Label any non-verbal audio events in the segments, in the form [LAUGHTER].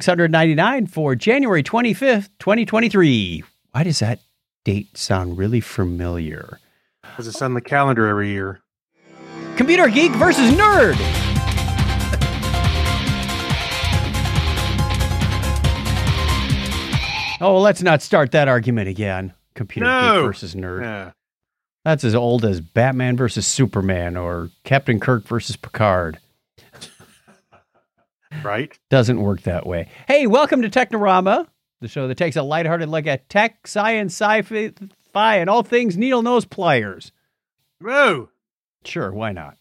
699 for January 25th, 2023. Why does that date sound really familiar? Because it's on the calendar every year. Computer geek versus nerd. Oh, let's not start that argument again. Computer No. geek versus nerd. Yeah. That's as old as Batman versus Superman or Captain Kirk versus Picard. Right? Doesn't work that way. Hey, welcome to Technorama, the show that takes a lighthearted look at tech, science, sci-fi, and all things needle nose pliers. Whoa. Sure, why not?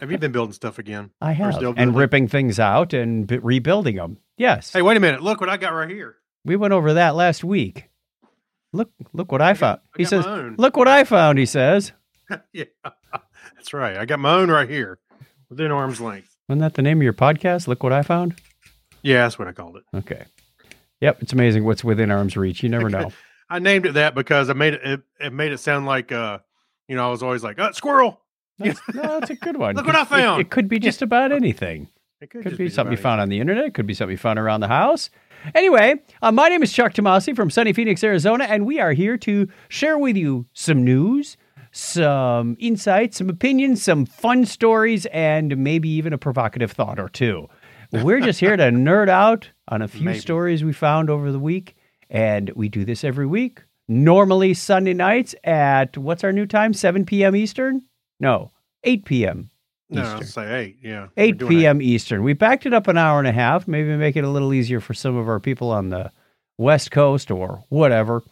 Have you been building stuff again? [LAUGHS] I have. And ripping things out and b- rebuilding them. Yes. Hey, wait a minute. Look what I got right here. We went over that last week. Look, look what I, found. I He says, "Look what I found." He says, [LAUGHS] yeah. [LAUGHS] That's right. I got my own right here within arm's length. "Wasn't that the name of your podcast? Look what I found." Yeah, that's what I called it. Okay. Yep, it's amazing what's within arm's reach. You never know. [LAUGHS] I named it that because I made it, it, it made it sound like, uh, you know, I was always like, uh, squirrel. That's, no, that's a good [LAUGHS] one. Look what I It- found. It, could be [LAUGHS] just about anything. It Could just be something you found on the internet. It could be something you found around the house. Anyway, uh, my name is Chuck Tomasi from sunny Phoenix, Arizona, and we are here to share with you some news, some insights, some opinions, some fun stories, and maybe even a provocative thought or two. We're just here to [LAUGHS] nerd out on a few Maybe. stories we found over the week, and we do this every week. Normally Sunday nights at what's our new time? 7 p.m. Eastern? No, 8 p.m. No, I'll say eight. Yeah. 8 doing eight. p.m. Eastern. We backed it up an hour and a half, maybe make it a little easier for some of our people on the West Coast or whatever.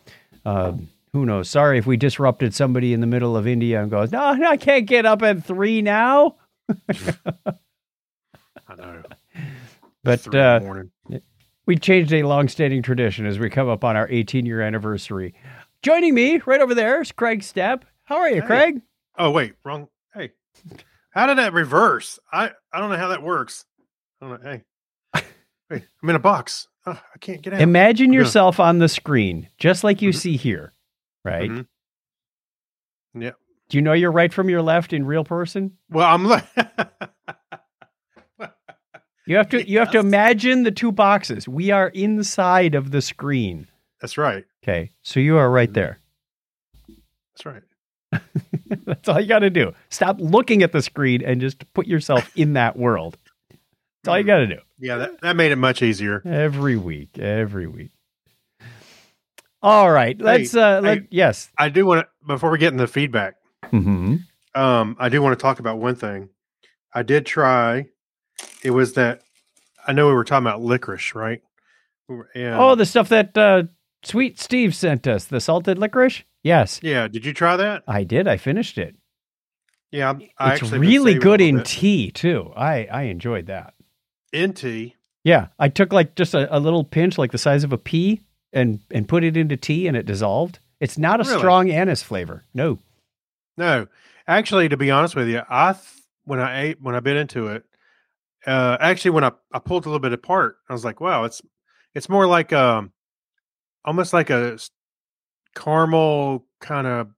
Um, who knows? Sorry if we disrupted somebody in the middle of India and goes, no, I can't get up at three now. [LAUGHS] I know. But Three in the uh, we changed a long-standing tradition as we come up on our 18-year anniversary. Joining me right over there is Craig Stepp. How are you, Hey. Craig? Oh, wait. Wrong. Hey. How did that reverse? I, I don't know how that works. I don't know. Hey. [LAUGHS] Hey, I'm in a box. Oh, I can't get out. Imagine Yeah. yourself on the screen, just like you Mhm. see here, right? Mhm. Yeah. Do you know your right from your left in real person? Well, I'm like, You have to [LAUGHS] you have to imagine the two boxes. We are inside of the screen. that's right. Okay. So you are right Mhm. there. That's right. [LAUGHS] That's all you got to do. Stop looking at the screen and just put yourself in that world. That's all you got to do. Yeah, that, that made it much easier. Every week, every week. All right. Let's uh let hey. yes. I do want to, before we get in the feedback, Mhm. um, I do want to talk about one thing. I did try. It was that I know we were talking about licorice, right? And, Oh, the stuff that uh Sweet Steve sent us, the salted licorice? Yes. yeah. Did you try that? I did. I finished it. Yeah, I'm- I it's actually really good in bit. tea too. I I enjoyed that. in tea. Yeah, I took like just a, a little pinch, like the size of a pea, and and put it into tea, and it dissolved. It's not a Really? strong anise flavor. No. No, actually, to be honest with you, I th- when I ate when I bit into it, uh, actually when I, I pulled a little bit apart, I was like, wow, it's it's more like um, almost like a caramel kind of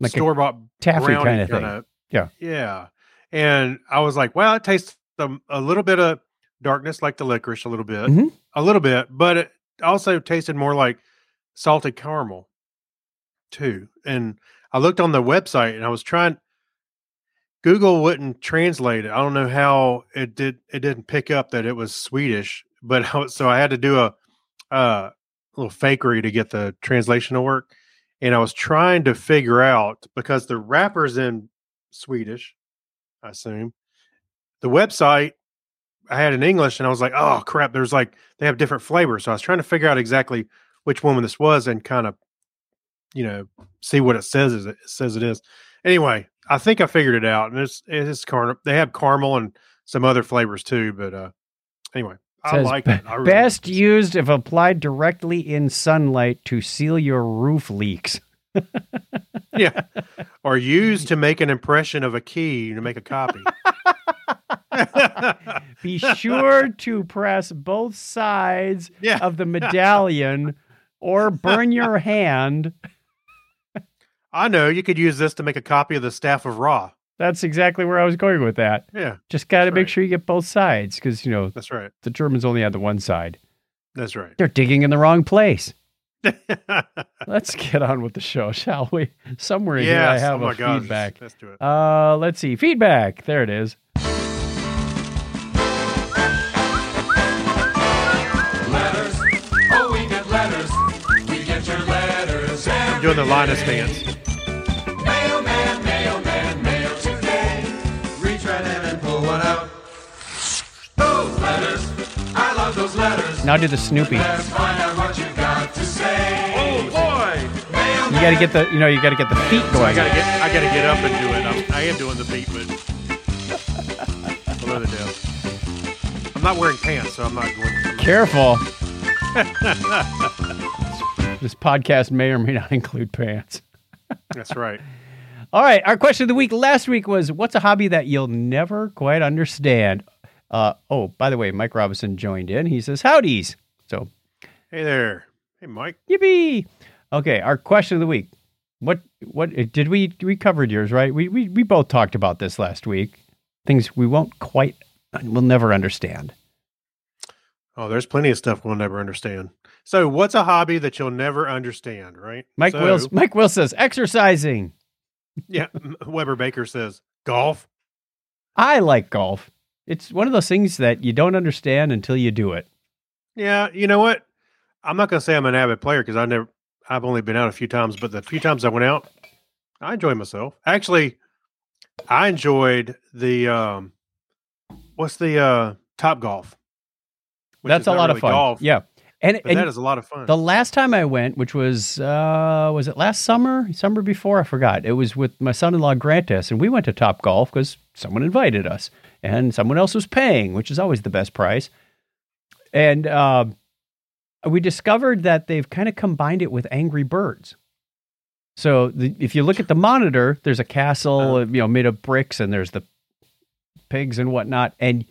Like store bought taffy kind of thing. Yeah. yeah. And I was like, wow, it tastes a, a little bit of darkness, like the licorice, a little bit, Mhm. A little bit, but it also tasted more like salted caramel too. And I looked on the website and I was trying. Google wouldn't translate it. I don't know how it did. It didn't pick up that it was Swedish, but [LAUGHS] I so I had to do a uh, little fakery to get the translation to work. And I was trying to figure out because the wrapper's in Swedish, I assume. The website I had in English, and I was like, "Oh crap!" There's like they have different flavors. So I was trying to figure out exactly which woman this was, and kind of, you know, see what it says. Is it says it is. Anyway, I think I figured it out, and it's it's car- They have caramel and some other flavors too, but uh, anyway, I like it. I really- Best used if applied directly in sunlight to seal your roof leaks. yeah, [LAUGHS] or used to make an impression of a key to make a copy. [LAUGHS] Be sure to press both sides yeah, of the medallion or burn your [LAUGHS] hand. I know you could use this to make a copy of the staff of Ra. That's exactly where I was going with that. Yeah, Just got to make right. sure you get both sides because, you know, that's right. the Germans only had the one side. That's right. They're digging in the wrong place. [LAUGHS] Let's get on with the show, shall we? Somewhere in here I have oh a gosh. feedback. Let's do it. Uh, let's see. Feedback. There it is. Doing the Linus dance. Mailman, mailman, mail today. Reach right in and pull one out. Those letters. I love those letters. Now do the Snoopy. Let's find out what you got to say. Oh boy! Mailman. You got to get the, you know, you got to get the feet going. I gotta get. I gotta get up and do it. I'm, I am doing the beat, but below the desk. I'm not wearing pants, so I'm not going. To, Careful. [LAUGHS] this podcast may or may not [LAUGHS] include pants. that's right. All right. Our question of the week last week was what's a hobby that you'll never quite understand? Uh, oh, by the way, Mike Robinson joined in. He says, Howdies. So, Hey there. Hey, Mike. yippee. Okay. Our question of the week. What, what, uh, did we, we covered yours, right? We, we, we both talked about this last week. Things we won't quite, we'll never understand. Oh, there's plenty of stuff we'll never understand. So, what's a hobby that you'll never understand? Right? Mike so, Wills, Mike Will says, exercising. Yeah. Weber Baker says golf. I like golf. It's one of those things that you don't understand until you do it. Yeah. You know what? I'm not gonna say I'm an avid player because I never. I've only been out a few times, but the few times I went out, I enjoyed myself. Actually, I enjoyed the um, what's the uh Top Golf. That's a lot really of fun. Golf, Yeah. And, and that is a lot of fun. the last time I went, which was uh was it last summer? Summer before? I forgot. It was with my son-in-law Grantis, and we went to Top Golf because someone invited us, and someone else was paying, which is always the best price. And uh, we discovered that they've kind of combined it with Angry Birds. So the, if you look at the monitor, there's a castle, Uh-huh. you know, made of bricks, and there's the pigs and whatnot. And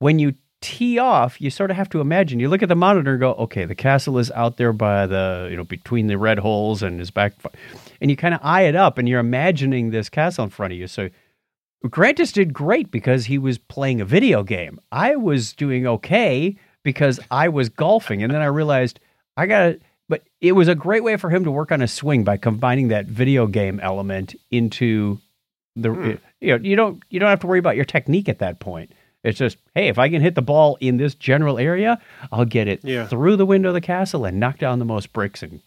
when you tee off, you sort of have to imagine. You look at the monitor and go, okay, the castle is out there by the, you know, between the red holes and his back. And you kind of eye it up and you're imagining this castle in front of you. So Grantis did great because he was playing a video game. I was doing okay because I was golfing. And then I realized I got to, but it was a great way for him to work on a swing by combining that video game element into the, Hmm. you know, you don't, you don't have to worry about your technique at that point. It's just, hey, if I can hit the ball in this general area, I'll get it Yeah. through the window of the castle and knock down the most bricks. And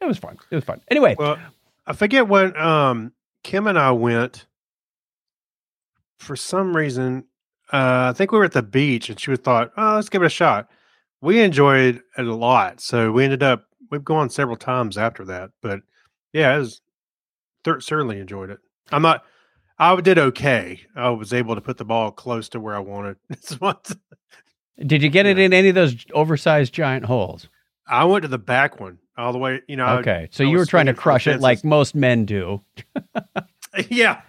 it was fun. It was fun. Anyway, Well, I forget when um, Kim and I went. For some reason, uh, I think we were at the beach, and she was thought, "Oh, let's give it a shot." We enjoyed it a lot, so we ended up we've gone several times after that. But yeah, it was th- certainly enjoyed it. I'm not. I did okay. I was able to put the ball close to where I wanted. [LAUGHS] Did you get it in any of those oversized giant holes? I went to the back one all the way. You know, I- Okay, so I you were trying to crush it like most men do. [LAUGHS] yeah,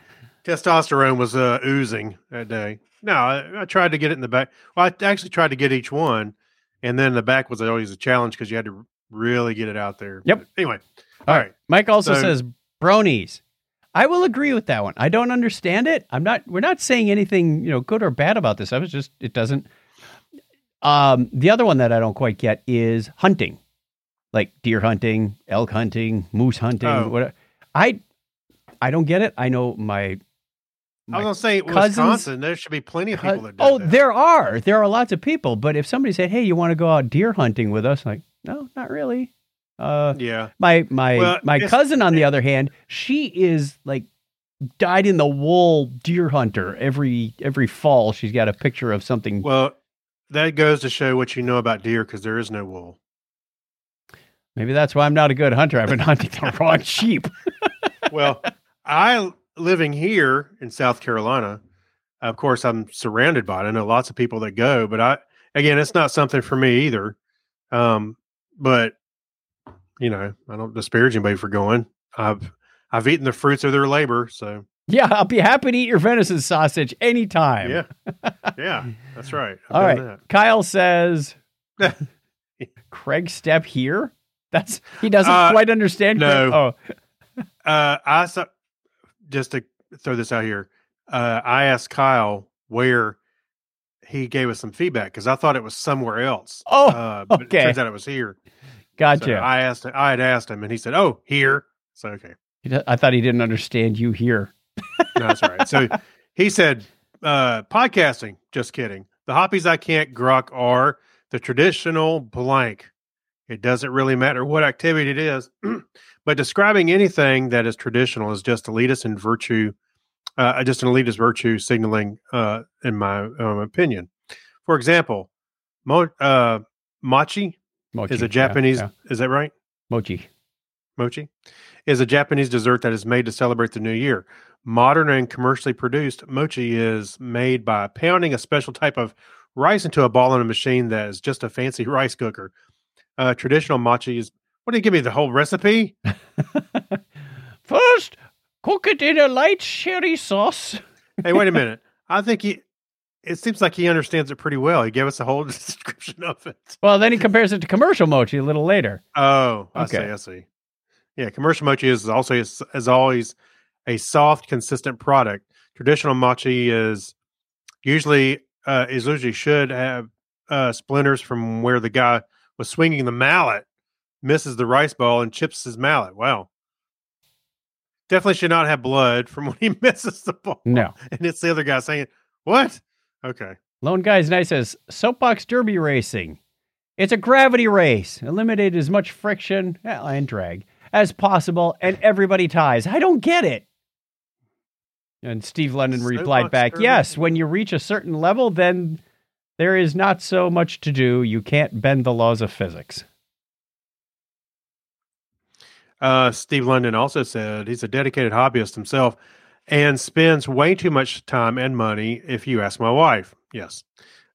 testosterone was uh, oozing that day. No, I, I tried to get it in the back. Well, I actually tried to get each one, and then the back was always a challenge because you had to really get it out there. Yep. But anyway, All all right. right. Mike also So- says bronies. I will agree with that one. I don't understand it. I'm not. We're not saying anything, you know, good or bad about this. I was just. It doesn't. Um, the other one that I don't quite get is hunting, like deer hunting, elk hunting, moose hunting. Oh. What I, I don't get it. I know my. I my was gonna say cousins- Wisconsin. There should be plenty of people that. Do oh, that. there are. There are lots of people. But if somebody said, "Hey, you want to go out deer hunting with us?" like, no, not really. Uh, Yeah, my my Well, my cousin, on the other hand, she is like dyed in the wool deer hunter. Every every fall, she's got a picture of something. well, that goes to show what you know about deer because there is no wool. Maybe that's why I'm not a good hunter. I've been hunting the [LAUGHS] wrong sheep. well, I living here in South Carolina. Of course, I'm surrounded by it. I know lots of people that go, but I again, it's not something for me either. Um, but you know, I don't disparage anybody for going. I've I've eaten the fruits of their labor, so Yeah, I'll be happy to eat your venison sausage anytime. yeah, [LAUGHS] yeah, that's right. I've All right. done Kyle says. [LAUGHS] Craig Stepp here. That's he doesn't Uh, quite understand. Craig- no. Oh, [LAUGHS] uh, I saw just a throw this out here. Uh, I asked Kyle where he gave us some feedback because I thought it was somewhere else. Oh, uh, but okay. It turns out it was here. So Gotcha. I asked. I had asked him, and he said, "Oh, here." So okay, I thought he didn't understand you here. no, that's all right. So he said, uh, "Podcasting." Just kidding. The hobbies I can't grok are the traditional blank. It doesn't really matter what activity it is, [CLEARS THROAT] but describing anything that is traditional is just elitist and virtue, uh, just an elitist virtue signaling, uh, in my um, opinion. For example, mo- uh, machi Mochi. is a Japanese. yeah. Is that right? Mochi. Mochi is a Japanese dessert that is made to celebrate the new year. Modern and commercially produced mochi is made by pounding a special type of rice into a ball in a machine that is just a fancy [LAUGHS] rice cooker. Uh, traditional mochi is. What do you give me the whole recipe? [LAUGHS] First, cook it in a light sherry sauce. Hey, wait a [LAUGHS] minute. I think he. It seems like he understands it pretty well. He gave us a whole [LAUGHS] description of it. Well, then he compares it to commercial mochi a little later. Oh, I Okay. see. I see. Yeah, commercial mochi is also is always a soft, consistent product. Traditional mochi is usually uh, is usually should have uh, splinters from where the guy was swinging the mallet, misses the rice ball and chips his mallet. Wow. Definitely should not have blood from [LAUGHS] when he misses the ball. No. And it's the other guy saying, "What?" Okay. Lone Guy's Nice says soapbox derby racing. It's a gravity race. Eliminate as much friction and drag as possible, and everybody ties. I don't get it. And Steve Lennon replied Soapbox back, derby? Yes, when you reach a certain level, then there is not so much to do. You can't bend the laws of physics. Uh, Steve London also said he's a dedicated hobbyist himself and spends way too much time and money. If you ask my wife, yes,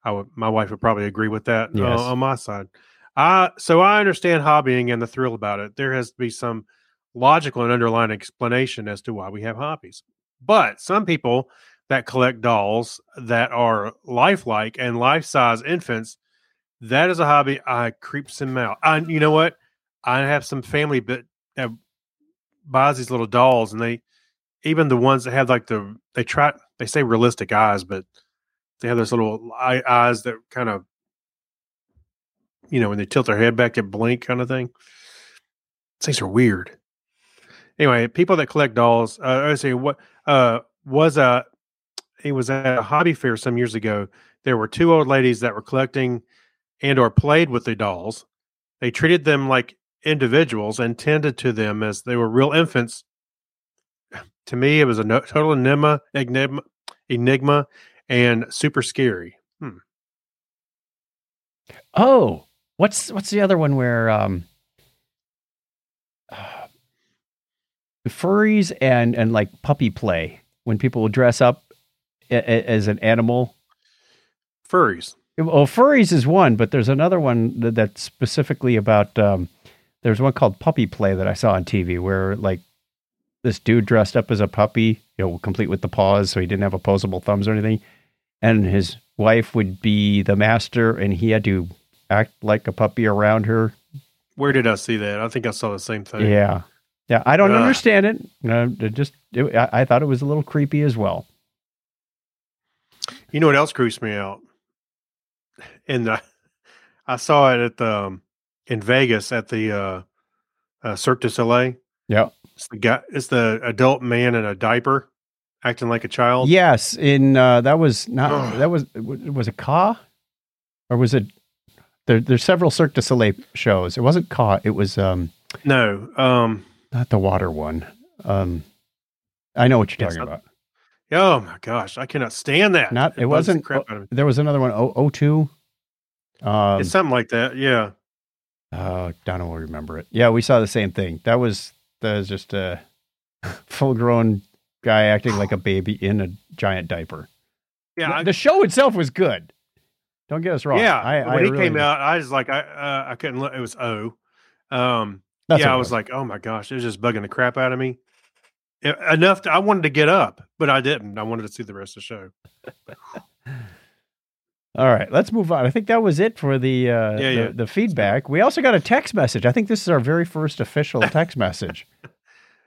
I would. My wife would probably agree with that uh, on my side. Uh, so I understand hobbying and the thrill about it. There has to be some logical and underlying explanation as to why we have hobbies. But some people that collect dolls that are lifelike and life-size infants, that is a hobby. I creeps him out. I, you know what? I have some family that that buys these little dolls, and they even the ones that have like the they try they say realistic eyes, but they have those little eye, eyes that kind of you know when they tilt their head back, they blink kind of thing. Things are weird. Anyway, people that collect dolls, uh, I say what uh, was a it was at a hobby fair some years ago. There were two old ladies that were collecting and or played with the dolls. They treated them like individuals and tended to them as they were real infants. To me, it was a no, total enigma, enigma, enigma, and super scary. Hmm. Oh, what's what's the other one where um furries and and like puppy play when people will dress up a, a- as an animal. Furries. Well, furries is one, but there's another one that, that's specifically about. Um, there's one called puppy play that I saw on TV where like this dude dressed up as a puppy, you know, complete with the paws, so he didn't have opposable thumbs or anything, and his wife would be the master, and he had to act like a puppy around her. Where did I see that? I think I saw the same thing. Yeah, yeah. I don't understand it. No, it just it, I, I thought it was a little creepy as well. You know what else creeps me out? And uh, I saw it at the um, in Vegas at the uh, uh, Cirque du Soleil. Yeah. It's the guy. It's the adult man in a diaper, acting like a child. Yes, in uh, that was not Ugh. that was was it Ka, or was it? There, there's several Cirque du Soleil shows. It wasn't Ka. It was um No. Um. not the water one. Um, I know what you're talking about. Oh my gosh, I cannot stand that. Not it, the wasn't. crap out of me. There was another one. O O two. Um, it's something like that. Yeah. uh, Donna will remember it. Yeah, we saw the same thing. That was that was just a [LAUGHS] full grown guy acting like a baby in a giant diaper. Yeah. the, the show itself was good. Don't get us wrong. yeah. I, when I he really came did. out, I was like, I uh, I couldn't look. It was O. Um. That's yeah, I it was like, oh my gosh, it was just bugging the crap out of me. E- enough. To, I wanted to get up, but I didn't. I wanted to see the rest of the show. [LAUGHS] All right, let's move on. I think that was it for the uh, Yeah, the, yeah. the feedback. We also got a text message. I think this is our very first official [LAUGHS] text message,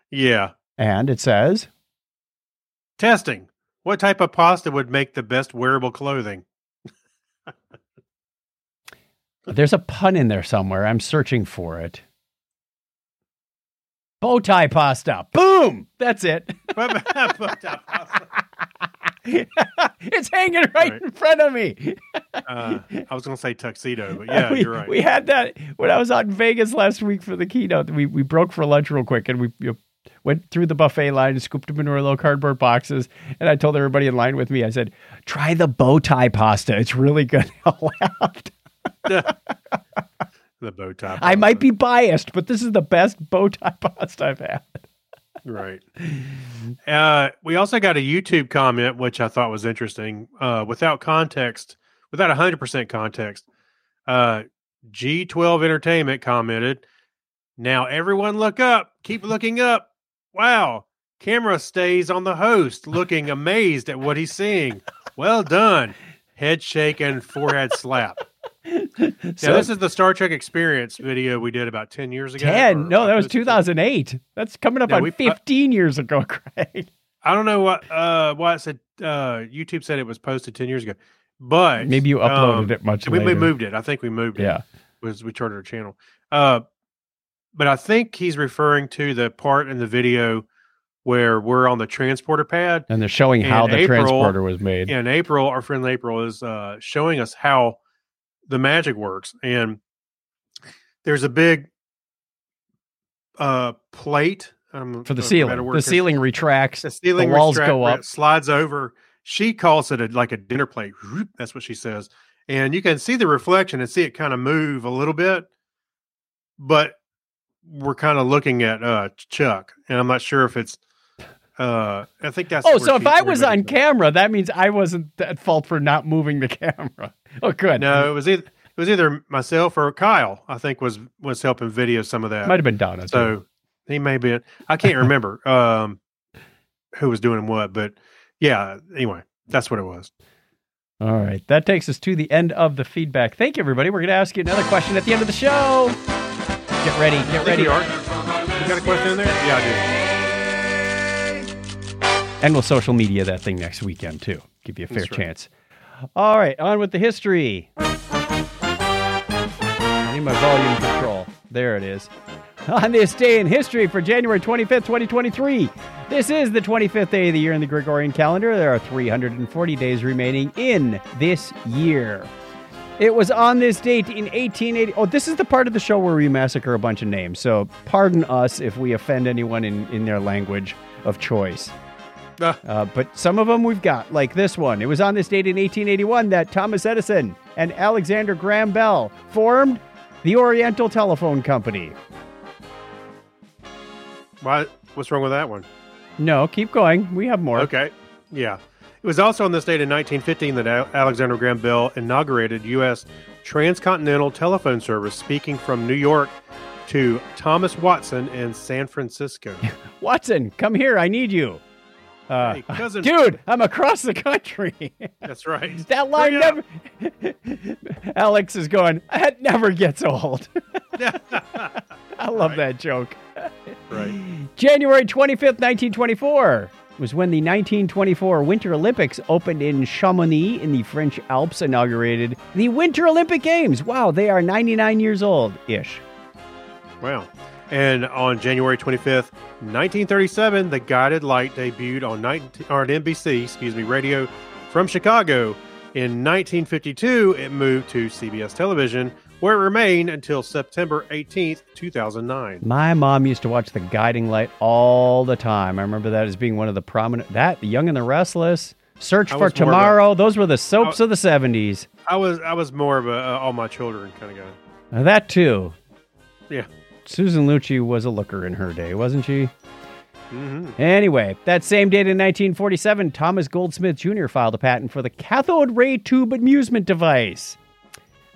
Yeah. and it says, Testing. What type of pasta would make the best wearable clothing? [LAUGHS] There's a pun in there somewhere. I'm searching for it. Bow tie pasta. Boom. That's it. [LAUGHS] [LAUGHS] it's hanging right, Right. in front of me. uh, I was going to say tuxedo, but [LAUGHS] yeah, we, you're right. We had that when I was out in Vegas last week for the keynote. We we broke for lunch real quick and we you know, went through the buffet line and scooped them into our little cardboard boxes. And I told everybody in line with me, I said, "Try the bow tie pasta. It's really good." [LAUGHS] The bow tie. I might be biased, but this is the best bow tie pasta I've had. Right. Uh, we also got a YouTube comment, which I thought was interesting. Uh, without context, without 100% context, uh, G12 Entertainment commented, Now everyone look up. Keep looking up. Wow. Camera stays on the host, looking amazed at what he's seeing. Well done. Head shake and forehead slap. [LAUGHS] So this is the Star Trek Experience video we did about 10 years ago. ten? No, that was uh, 2008. That's coming up No, on we- uh, 15 years ago, [LAUGHS] Craig. I don't know what uh why it said uh YouTube said it was posted ten years ago, but Maybe you uploaded um, it much We, we later. moved it. I think we moved it. Yeah. was we charted our channel. Uh, but I think he's referring to the part in the video where we're on the transporter pad. And they're showing how the April- transporter was made. In April, our friend April is uh showing us how the magic works, and there's a big uh plate um, For the ceiling. The ceiling retracts. the ceiling the walls retract go up. slides over. She calls it a, like a dinner plate. That's what she says, and you can see the reflection and see it kind of move a little bit, but we're kind of looking at uh Chuck, and I'm not sure if it's. Uh, I think that's. Oh, so if I was on camera, that means I wasn't at fault for not moving the [LAUGHS] camera. Oh, good. No, it was either it was either myself or Kyle. I think was was helping video some of that. Might have been Donna. too. So he may be. I can't [LAUGHS] remember um who was doing what, but yeah. Anyway, that's what it was. All right. That takes us to the end of the feedback. Thank you, everybody. We're going to ask you another question at the end of the show. Get ready. Get ready. we are. You got a question in there? Yeah, I And we'll social media that thing next weekend, too. Give you a fair right. chance. All right. On with the history. I need my volume control. There it is. [LAUGHS] On this day in history for January 25th, 2023. This is the 25th day of the year in the Gregorian calendar. There are 340 days remaining in this year. It was on this date in 1880. Oh, this is the part of the show where we massacre a bunch of names. So pardon us if we offend anyone in, in their language of choice. Uh, but some of them we've got, like this one. It was on this date in 1881 that Thomas Edison and Alexander Graham Bell formed the Oriental Telephone Company. Why? What's wrong with that one? No, keep going. We have more. Okay. Yeah. It was also on this date in 1915 that Alexander Graham Bell inaugurated U.S. transcontinental telephone service, speaking from New York to Thomas Watson in San Francisco. [LAUGHS] Watson, come here. I need you. Uh, Hey, dude, I'm across the country. [LAUGHS] That's right. that line never. [LAUGHS] Alex is going. That never gets old. [LAUGHS] I love Right. that joke. Right. January 25th, 1924 was when the 1924 Winter Olympics opened in Chamonix in the French Alps, inaugurated the Winter Olympic Games. Wow, they are 99 years old ish. Wow. And on January 25th, 1937, the guided light debuted on, 19, or on NBC, excuse me, radio from Chicago. In 1952, it moved to CBS television, where it remained until September 18th, 2009. My mom used to watch The Guiding Light all the time. I remember that as being one of the prominent. That, The Young and the Restless, Search I for of a- Tomorrow. those were the soaps I- of the 70s. I was I was more of a uh, all my children kind of guy. That too. Yeah. Susan Lucci was a looker in her day, wasn't she? hmm Anyway, that same date in 1947, Thomas Goldsmith Jr. filed a patent for the cathode ray tube amusement device.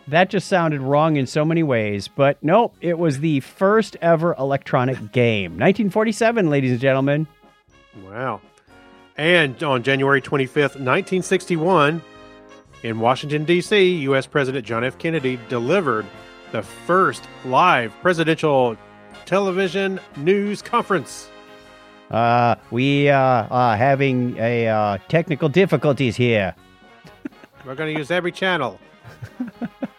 That just sounded wrong in so many ways, but nope, it was the first ever electronic game. 1947, ladies and gentlemen. Wow. And on January 25th, 1961, in Washington, D.C., U.S. President John F. Kennedy delivered the first live presidential television news conference. Uh, we uh, are having a uh, technical difficulties here. [LAUGHS] We're going to use every channel.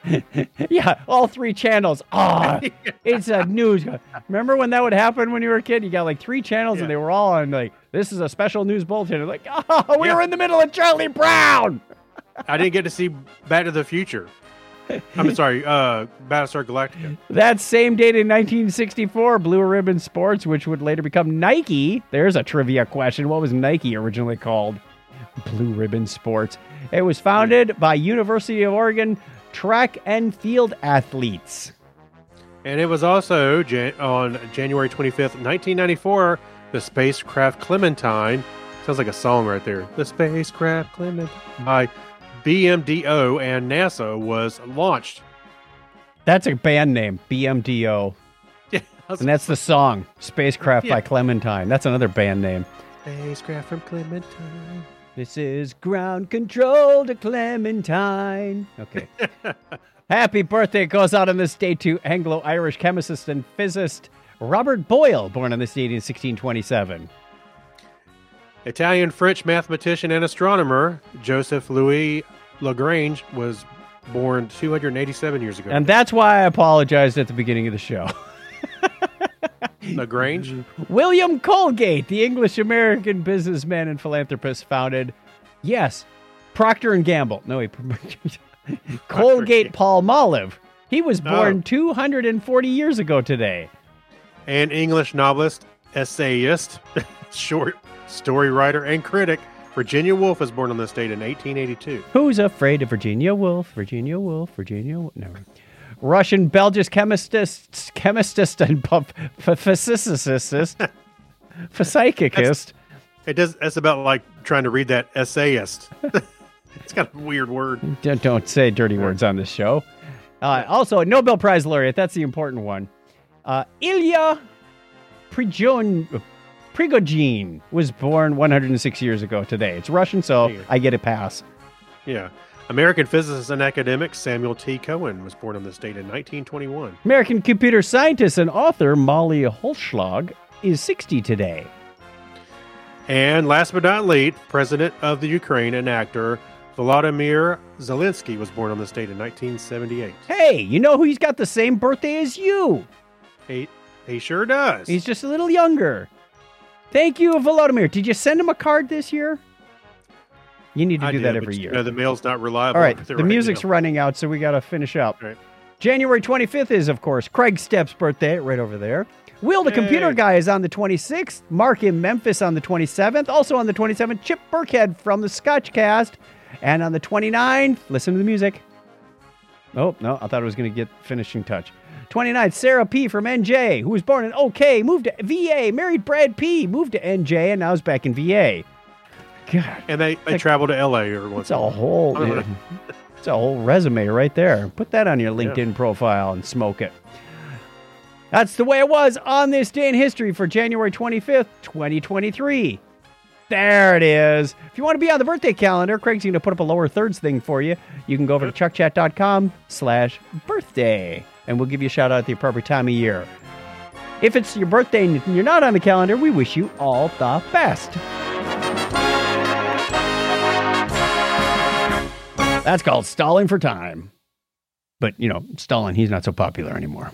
[LAUGHS] yeah, all three channels. Ah, [LAUGHS] it's a news. Remember when that would happen when you were a kid? You got like three channels and they were all on like this is a special news bulletin. And like, oh, we Yeah. were in the middle of Charlie Brown. I didn't get to see Back to the Future. [LAUGHS] I'm sorry, uh, Battlestar Galactica. That same date in 1964, Blue Ribbon Sports, which would later become Nike. There's a trivia question. What was Nike originally called? Blue Ribbon Sports. It was founded by University of Oregon track and field athletes. And it was also Jan- on January 25th, 1994, the spacecraft Clementine. Sounds like a song right there. The spacecraft Clementine by BMDO and NASA was launched. That's a band name, BMDO. Yeah, [LAUGHS] And that's the song, Spacecraft by Clementine. That's another band name. spacecraft from Clementine. This is ground control to Clementine. Okay. [LAUGHS] Happy birthday goes out on this day to Anglo Irish chemist and physicist Robert Boyle, born on this date in 1627. Italian French mathematician and astronomer Joseph Louis Lagrange was born 287 years ago. And that's why I apologized at the beginning of the show. [LAUGHS] Lagrange? [LAUGHS] William Colgate, the English American businessman and philanthropist, founded, yes, Procter and Gamble. No, he [LAUGHS] Colgate Palmolive. He was born Oh. 240 years ago today. and English novelist, essayist, short story writer, and critic Virginia Woolf was born on this date in 1882. Who's afraid of Virginia Woolf? Virginia Woolf, Virginia Woolf. No. Russian Belgian chemistist, chemistist and physicist, [LAUGHS] psychicist. It does. That's about like trying to read that essayist. [LAUGHS] it's got a weird word. Don't, don't say dirty words on this show. Uh, also, a Nobel Prize laureate. That's the important one. Uh, Ilya Prigogine, Prigogine was born 106 years ago today. It's Russian, so. I get a pass. Yeah. American physicist and academic Samuel T. Cohen was born on this date in 1921. American computer scientist and author Molly Holzschlag is 60 today. And last but not least, President of the Ukraine and actor Volodymyr Zelensky was born on this date in 1978. Hey, you know who he's got the same birthday as you? He, he sure does. He's just a little younger. Thank you, Volodymyr. Did you send him a card this year? You need to I do did, that every year. know, the mail's not reliable. All right, the right music's now. running out, so we got to finish up. Right. January 25th is, of course, Craig Stepp's birthday, right over there. Will the Computer Guy is on the 26th. Mark in Memphis on the 27th. Also on the 27th, Chip Burkhead from the Scotchcast. And on the 29th, listen to the music. Oh, no, I thought it was going to get finishing touch. 29th, Sarah P. from NJ, who was born in OK, moved to VA, married Brad P., moved to NJ, and now is back in VA. God, And they, they travel to LA every once it's in a whole, I don't know. [LAUGHS] it's a whole resume right there. Put that on your LinkedIn profile and smoke it. That's the way it was on this day in history for January 25th, 2023. There it is. If you want to be on the birthday calendar, Craig's going to put up a lower thirds thing for you. You can go over to chuckchat.com slash birthday, and we'll give you a shout out at the appropriate time of year. If it's your birthday and you're not on the calendar, we wish you all the best. That's called stalling for time. But, you know, Stalin, he's not so popular anymore.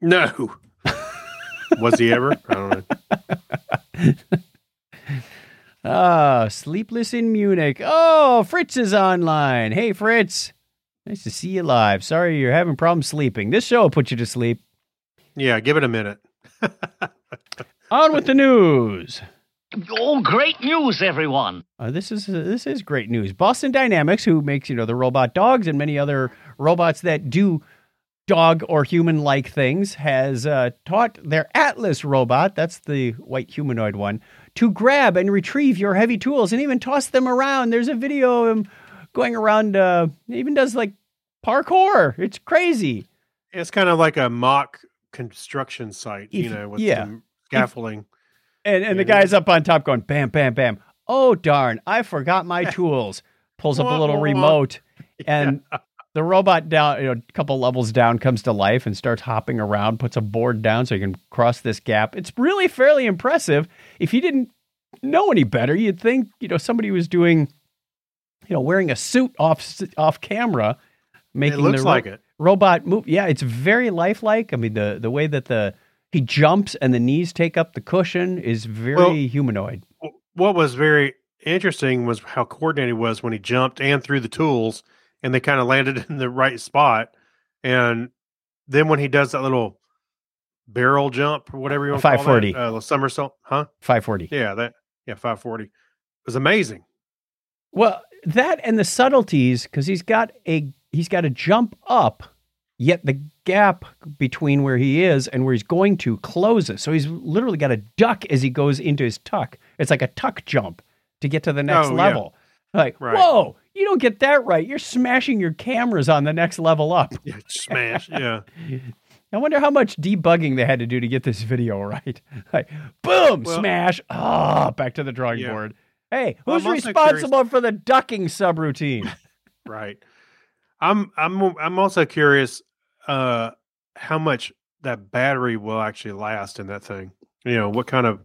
No. [LAUGHS] was he ever? I don't know. Ah, Sleepless in Munich. Oh, Fritz is online. Hey, Fritz. Nice to see you live. Sorry you're having problems sleeping. This show will put you to sleep. Yeah, give it a minute. [LAUGHS] On with the news. Oh, great news, everyone! Uh, this is this is great news. Boston Dynamics, who makes you know the robot dogs and many other robots that do dog or human like things, has uh, taught their Atlas robot, that's the white humanoid one, to grab and retrieve your heavy tools and even toss them around. There's a video of him going around. Uh, even does like parkour. It's crazy. It's kind of like a mock construction site, you know, with yeah. some scaffolding. And and the Yeah. guy's up on top going bam, bam, bam. Oh darn! I forgot my [LAUGHS] tools. Pulls up a little remote, [LAUGHS] and the robot down, you know, a couple levels down, comes to life and starts hopping around, puts a board down so you can cross this gap. It's really fairly impressive. If you didn't know any better, you'd think, you know, somebody was doing, you know, wearing a suit off off camera, making it looks the ro- like it. robot move. Yeah, it's very lifelike. I mean, the the way that the he jumps and the knees take up the cushion is very Well- humanoid. What was very interesting was how coordinated he was when he jumped and threw the tools, and they kind of landed [LAUGHS] in the right spot. And then when he does that little barrel jump or whatever you want to call 540. that, uh, the somersault, huh? 540. Yeah, that yeah, five forty it was amazing. Well, that and the subtleties because he's got a he's got to jump up, yet the gap between where he is and where he's going to closes. So he's literally got to duck as he goes into his tuck. It's like a tuck jump to get to the next Oh, yeah. level. Like, Right. whoa, you don't get that right. You're smashing your cameras on the next level up. [LAUGHS] Yeah, smash. yeah, [LAUGHS] I wonder how much debugging they had to do to get this video [LAUGHS] right. Like, boom, Well- smash. Ah, back to the drawing Yeah. board. Hey, who's also responsible for the ducking subroutine? [LAUGHS] right. I'm I'm I'm also curious uh how much that battery will actually last in that thing. You know, what kind of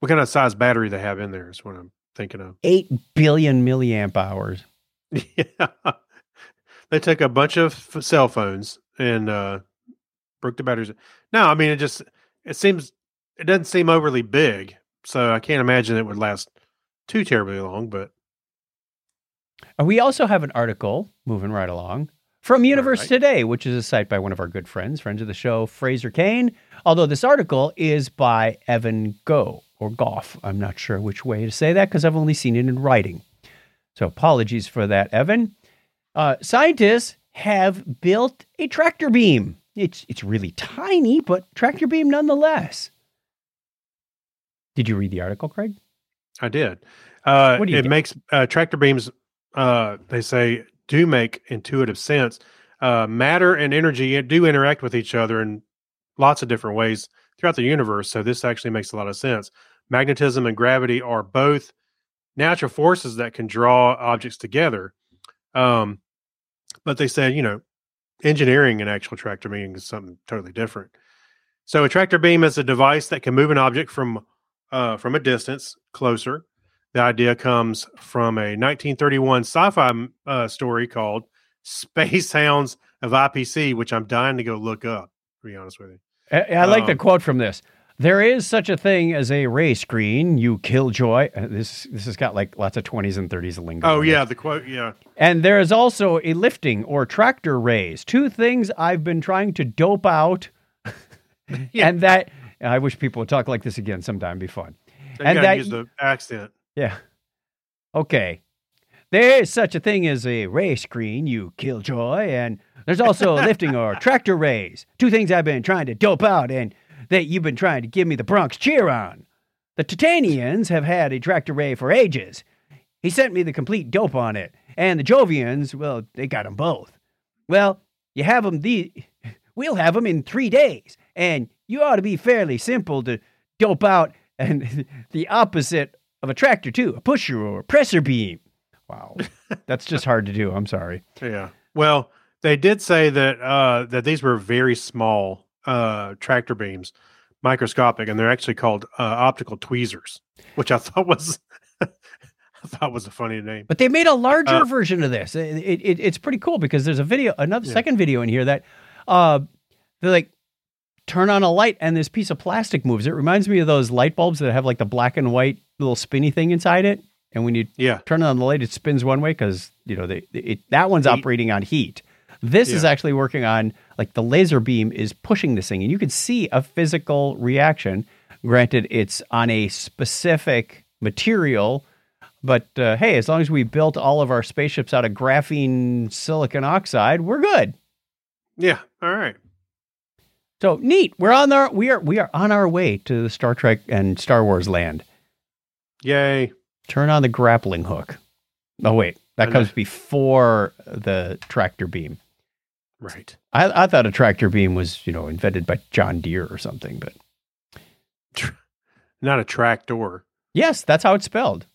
what kind of size battery they have in there is what I'm thinking of. Eight billion milliamp hours. [LAUGHS] Yeah. They took a bunch of f- cell phones and uh broke the batteries. No, I mean it just it seems it doesn't seem overly big, so I can't imagine it would last too terribly long, but We also have an article moving right along from Universe right. Today, which is a site by one of our good friends, friends of the show, Fraser Cain. Although this article is by Evan Go or Goff. I'm not sure which way to say that because I've only seen it in writing. So apologies for that, Evan. Uh, scientists have built a tractor beam. It's it's really tiny, but tractor beam nonetheless. Did you read the article, Craig? I did. Uh, What do you it get? makes uh, tractor beams. Uh, they say do make intuitive sense. Uh, matter and energy do interact with each other in lots of different ways throughout the universe. So this actually makes a lot of sense. Magnetism and gravity are both natural forces that can draw objects together. Um, but they said, you know, engineering an actual tractor beam is something totally different. So a tractor beam is a device that can move an object from uh, from a distance closer. The idea comes from a 1931 sci-fi uh, story called [LAUGHS] "Space Hounds of IPC," which I'm dying to go look up. To be honest with you, I, I like the Um, quote from this. There is such a thing as a ray screen, you killjoy. Uh, This this has got like lots of 20s and 30s lingo. oh yeah, the quote, yeah, And there is also a lifting or tractor rays. Two things I've been trying to dope out. [LAUGHS] Yeah. And that I wish people would talk like this again sometime. It'd be fun. they And that use the accent. Yeah. Okay. There is such a thing as a ray screen, you killjoy, and there's also [LAUGHS] lifting or tractor rays. Two things I've been trying to dope out and that you've been trying to give me the Bronx cheer on. The Titanians have had a tractor ray for ages. He sent me the complete dope on it. And the Jovians, well, they got 'em both. Well, you have 'em the [LAUGHS] we'll have 'em in 3 days. And you ought to be fairly simple to dope out and [LAUGHS] the opposite of a tractor too, a pusher or a presser beam. Wow. [LAUGHS] That's just hard to do. I'm sorry. Yeah. Well, they did say that uh, that these were very small uh, tractor beams, microscopic, and they're actually called uh, optical tweezers, which I thought was [LAUGHS] I thought was a funny name. But they made a larger Uh, version of this. It, it, it- it's pretty cool because there's a video, another Yeah. second video in here that uh, they like turn on a light and this piece of plastic moves. It reminds me of those light bulbs that have like the black and white little spinny thing inside it. And when you Yeah. turn on the light, it spins one way because you know they, it, that one's Heat. operating on heat. This is actually working on like the laser beam is pushing this thing, and you can see a physical reaction. Granted, it's on a specific material, but uh, hey, as long as we built all of our spaceships out of graphene silicon oxide, we're good. Yeah. All right. So neat. We're on our we are we are on our way to the Star Trek and Star Wars land. Yay. Turn on the grappling hook. Oh wait, that comes before the tractor beam. Right. I, I thought a tractor beam was, you know, invented by John Deere or something, but [LAUGHS] Not a tractor. yes, that's how it's spelled.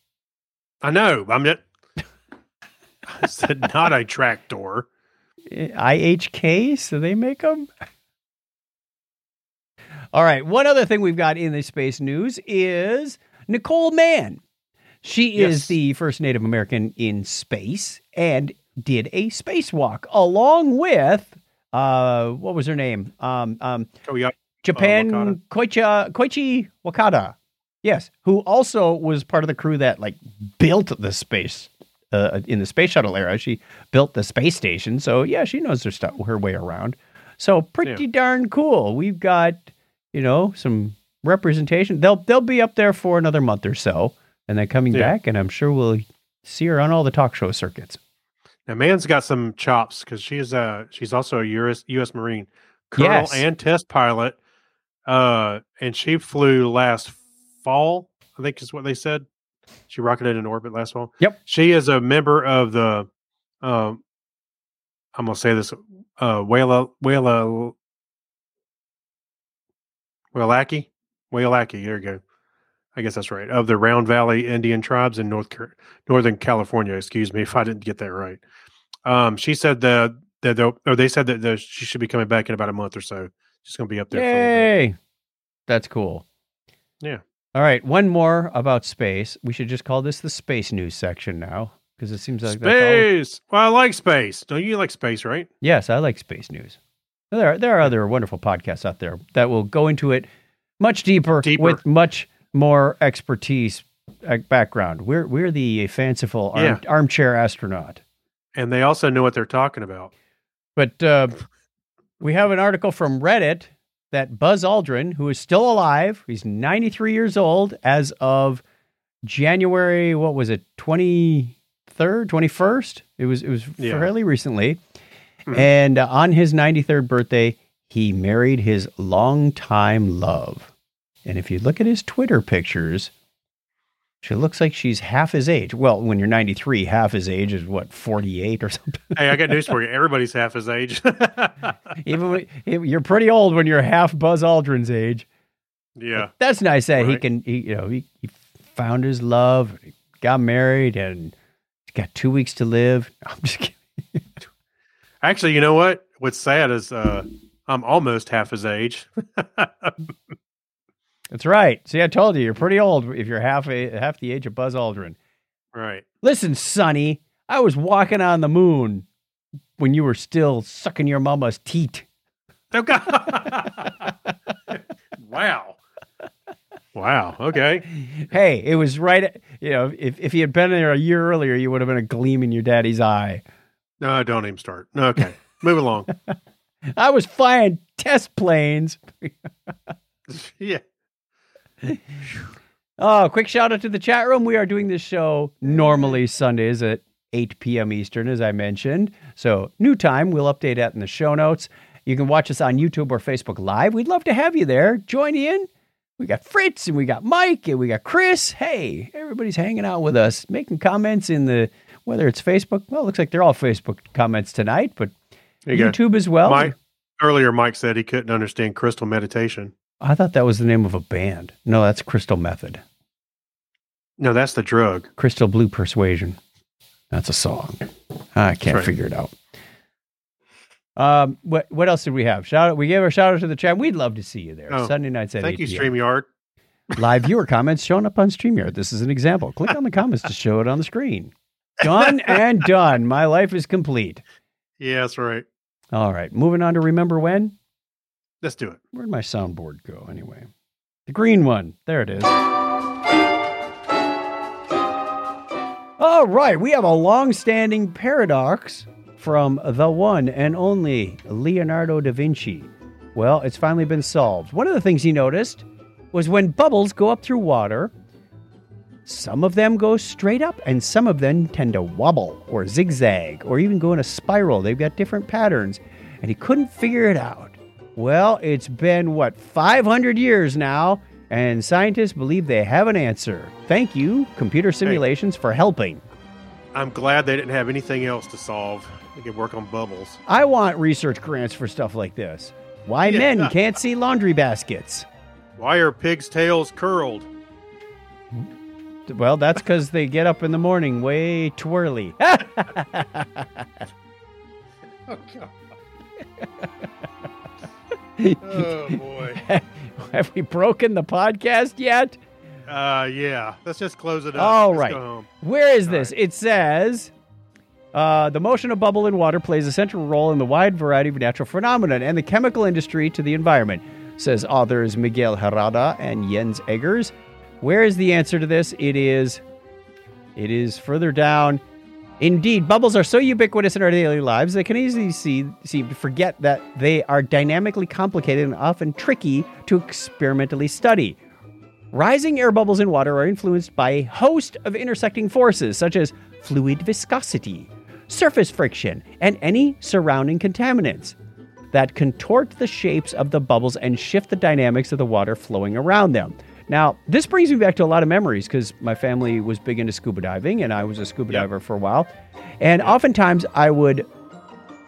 I know. I'm not. [LAUGHS] I said not a tractor. IHK, so they make them. All right. One other thing we've got in the space news is Nicole Mann. She is Yes. the first Native American in space and did a spacewalk along with uh what was her name? Um um yeah. Japan Wakata? Koichi Koichi Wakata. Yes, who also was part of the crew that like built the space uh, in the space shuttle era. She built the space station, so yeah, she knows her stuff, her way around. So pretty darn cool. We've got you know some representation. They'll they'll be up there for another month or so, and then coming Yeah. back, and I'm sure we'll see her on all the talk show circuits. Now, Mann's got some chops because she's uh she's also a US U.S. Marine colonel Yes. and test pilot. Uh, and she flew last fall. I think is what they said. She rocketed in orbit last fall. Yep. She is a member of the. Um, I'm gonna say this. Uh, Whala Whala Whalaki Whalaki. There you go. I guess that's right. Of the Round Valley Indian tribes in North Car- Northern California. Excuse me [LAUGHS] if I didn't get that right. Um, she said that that they'll- or they said that the, she should be coming back in about a month or so. She's going to be up there. For a little bit. Yay! That's cool. Yeah. All right, one more about space. We should just call this the space news section now because it seems like that's all. Space. Well, I like space. Don't you like space, right? Yes, I like space news. There are, there are other wonderful podcasts out there that will go into it much deeper, Deeper. with much more expertise uh, background. We're we're the fanciful arm, Yeah. armchair astronaut. And they also know what they're talking about. But uh, we have an article from Reddit that Buzz Aldrin, who is still alive, he's 93 years old as of January, what was it, 23rd, 21st? It was it was Yeah. fairly recently. Mhm. And uh, on his 93rd birthday, he married his longtime love. And if you look at his Twitter pictures, she looks like she's half his age. Well, when you're 93, half his age is what, 48 or something? [LAUGHS] hey, I got news for you. Everybody's half his age. [LAUGHS] Even when, you're pretty old when you're half Buzz Aldrin's age. yeah. That's nice that he can, he, you know, he, he found his love, got married, and he's got two weeks to live. [LAUGHS] I'm just kidding. Actually, you know what? What's sad is uh, I'm almost half his age. That's right. See, I told you, you're pretty old if you're half a, half the age of Buzz Aldrin. right. Listen, Sonny, I was walking on the moon when you were still sucking your mama's teat. Oh, God. [LAUGHS] wow. Wow. Okay. Hey, it was right. You know, if if you had been there a year earlier, you would have been a gleam in your daddy's eye. No, don't even start. Okay. Move along. [LAUGHS] I was flying test planes. [LAUGHS] yeah. [LAUGHS] Oh, quick shout out to the chat room. We are doing this show normally Sundays at 8 p.m. Eastern, as I mentioned. So, new time. We'll update that in the show notes. You can watch us on YouTube or Facebook Live. We'd love to have you there. Join in. We got Fritz and we got Mike and we got Chris. Hey, everybody's hanging out with us, making comments in the whether it's Facebook. Well, it looks like they're all Facebook comments tonight, but you go. YouTube as well. Mike, earlier, Mike said he couldn't understand crystal meditation. I thought that was the name of a band. No, that's Crystal Method. No, that's the drug. Crystal Blue Persuasion. That's a song. I can't right. figure it out. Um, what what else did we have? Shout out. We gave our shout out to the chat. We'd love to see you there. Oh, Sunday nights at Thank 8 you, p.m. StreamYard. Live viewer comments showing up on StreamYard. This is an example. Click [LAUGHS] on the comments to show it on the screen. Done [LAUGHS] and done. My life is complete. Yeah, that's right. All right. Moving on to remember when. Let's do it. Where'd my soundboard go anyway? The green one. There it is. All right, we have a long-standing paradox from the one and only Leonardo da Vinci. Well, it's finally been solved. One of the things he noticed was when bubbles go up through water, some of them go straight up and some of them tend to wobble or zigzag or even go in a spiral. They've got different patterns, and he couldn't figure it out. Well, it's been, what, 500 years now, and scientists believe they have an answer. Thank you, computer simulations, for helping. I'm glad they didn't have anything else to solve. They could work on bubbles. I want research grants for stuff like this. Why Yeah. men can't see laundry baskets? Why are pigs' tails curled? Well, that's because they get up in the morning way twirly. [LAUGHS] Oh, God. [LAUGHS] oh boy. Have we broken the podcast yet? Uh, yeah. Let's just close it up. All right. Where is All this? right. It says uh, the motion of bubble in water plays a central role in the wide variety of natural phenomena and the chemical industry to the environment, says authors Miguel Herrada and Jens Eggers. Where is the answer to this? It is it is further down. Indeed, bubbles are so ubiquitous in our daily lives they can easily see, seem to forget that they are dynamically complicated and often tricky to experimentally study. Rising air bubbles in water are influenced by a host of intersecting forces, such as fluid viscosity, surface friction, and any surrounding contaminants that contort the shapes of the bubbles and shift the dynamics of the water flowing around them. Now, this brings me back to a lot of memories because my family was big into scuba diving and I was a scuba Yep. diver for a while. And oftentimes I would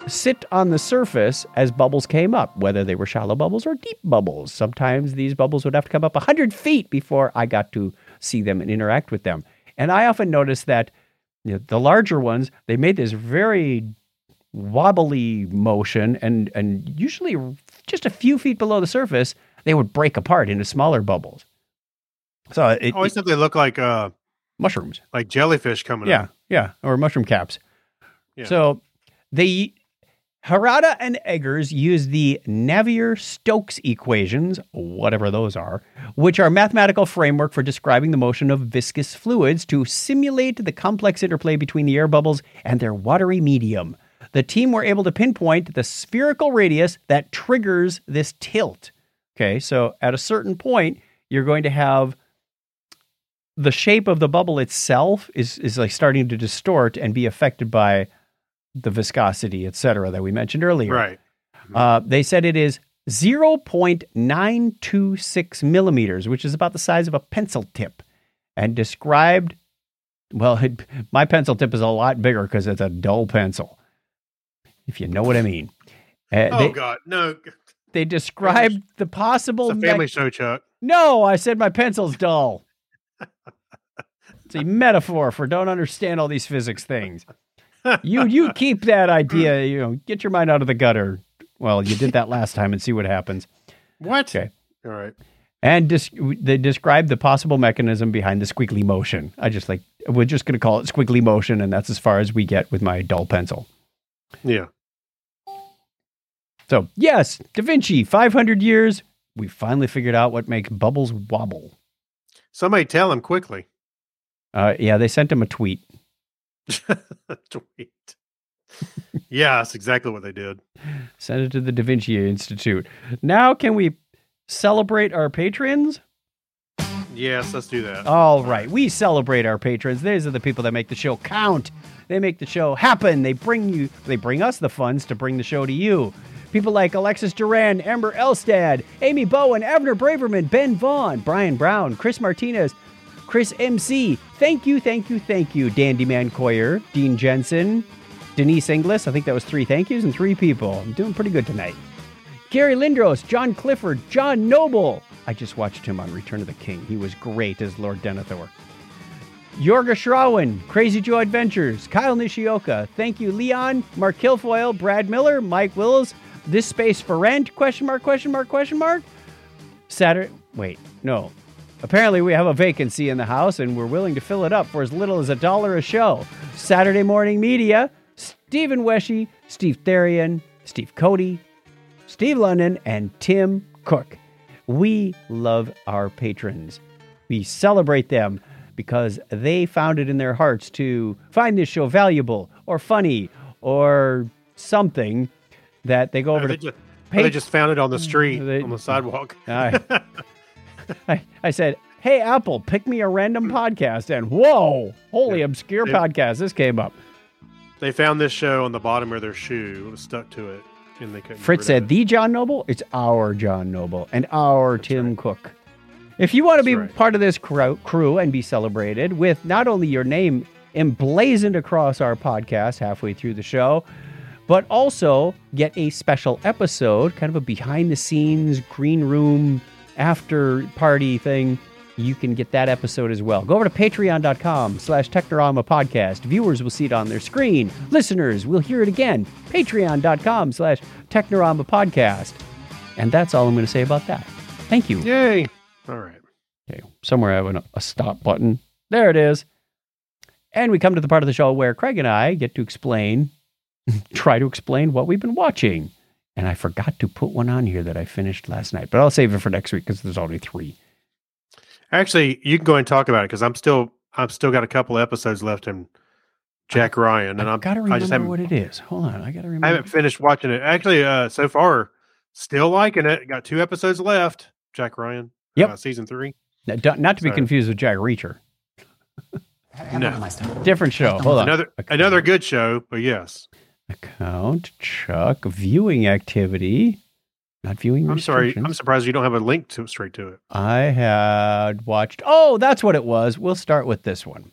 sit on the surface as bubbles came up, whether they were shallow bubbles or deep bubbles. Sometimes these bubbles would have to come up 100 feet before I got to see them and interact with them. And I often noticed that you know, the larger ones, they made this very wobbly motion, and, and usually just a few feet below the surface, they would break apart into smaller bubbles. So it, I always thought they look like uh mushrooms. like jellyfish coming Yeah, up. yeah, or mushroom caps. Yeah. So they Herrada and Eggers use the Navier-Stokes equations, whatever those are, which are a mathematical framework for describing the motion of viscous fluids to simulate the complex interplay between the air bubbles and their watery medium. The team were able to pinpoint the spherical radius that triggers this tilt. Okay, so at a certain point, you're going to have the shape of the bubble itself is is like starting to distort and be affected by the viscosity, et cetera, that we mentioned earlier. Right. Uh, they said it is 0.926 millimeters, which is about the size of a pencil tip, and described. Well, it, my pencil tip is a lot bigger because it's a dull pencil, if you know what I mean. Uh, Oh they, God, no! they described the possible. It's a family show, Chuck. no, I said my pencil's dull. It's a metaphor for don't understand all these physics things. You you keep that idea, you know, get your mind out of the gutter. Well, you did that last time and see what happens. What? Okay. All right. And dis- they describe the possible mechanism behind the squiggly motion. I just like we're just going to call it squiggly motion and that's as far as we get with my dull pencil. Yeah. So, yes, Da Vinci, 500 years, we finally figured out what makes bubbles wobble. Somebody tell him quickly. Uh, yeah, they sent him a tweet. [LAUGHS] Tweet. yeah, that's exactly what they did. Send it to the Da Vinci Institute. Now, can we celebrate our patrons? Yes, let's do that. All right, we celebrate our patrons. These are the people that make the show count. They make the show happen. They bring you, they bring us the funds to bring the show to you. People like Alexis Duran, Amber Elstad, Amy Bowen, Abner Braverman, Ben Vaughn, Brian Brown, Chris Martinez, Chris MC. Thank you, thank you, thank you, Dandy Man Coyer, Dean Jensen, Denise Inglis. I think that was three thank yous and three people. I'm doing pretty good tonight. Gary Lindros, John Clifford, John Noble. I just watched him on Return of the King. He was great as Lord Denethor. Yorga Shrawan, Crazy Joe Adventures, Kyle Nishioka. Thank you, Leon, Mark Kilfoyle, Brad Miller, Mike Wills. This space for rent? Question mark? Question mark? Question mark? Saturday. Wait, no. Apparently, we have a vacancy in the house, and we're willing to fill it up for as little as a dollar a show. Saturday Morning Media, Stephen Weshy, Steve Therian, Steve Cody, Steve London, and Tim Cook. We love our patrons. We celebrate them because they found it in their hearts to find this show valuable or funny or something that they go oh, over they, to. just, pay- they just found it on the mm, street, They- on the sidewalk. [LAUGHS] I, [LAUGHS] I, I said, Hey, Apple, pick me a random podcast. And whoa, holy Yeah. obscure They- podcast. This came up. They found this show on the bottom of their shoe. It was stuck to it, and they couldn't. Fritz said. The John Noble? It's our John Noble and our Tim right. Cook. If you want to That's be right. part of this crew and be celebrated with not only your name emblazoned across our podcast halfway through the show, but also get a special episode, kind of a behind the scenes green room after party thing you can get that episode as well. Go over to patreon.com slash Technorama podcast. Viewers will see it on their screen. Listeners will hear it again. Patreon.com slash Technorama podcast. And that's all I'm going to say about that. Thank you. Yay! All right. Okay, somewhere I have a, a stop button. There it is. And we come to the part of the show where Craig and I get to explain, [LAUGHS] try to explain what we've been watching. And I forgot to put one on here that I finished last night, but I'll save it for next week because there's only three. Actually, you can go and talk about it because I'm still I've still got a couple episodes left in Jack Ryan, and I've got to I remember just haven't what it is. Hold on, I got to remember. I haven't finished watching it. Actually, uh, so far, still liking it. Got two episodes left. Jack Ryan. Yep. Uh, season three. Now, don't- to be Sorry. confused with Jack Reacher. No. Different show. Hold on. Another another good show, but yes. Account, Chuck, viewing activity. Not viewing I'm sorry. I'm surprised you don't have a link to straight to it. I had watched. Oh, that's what it was. We'll start with this one.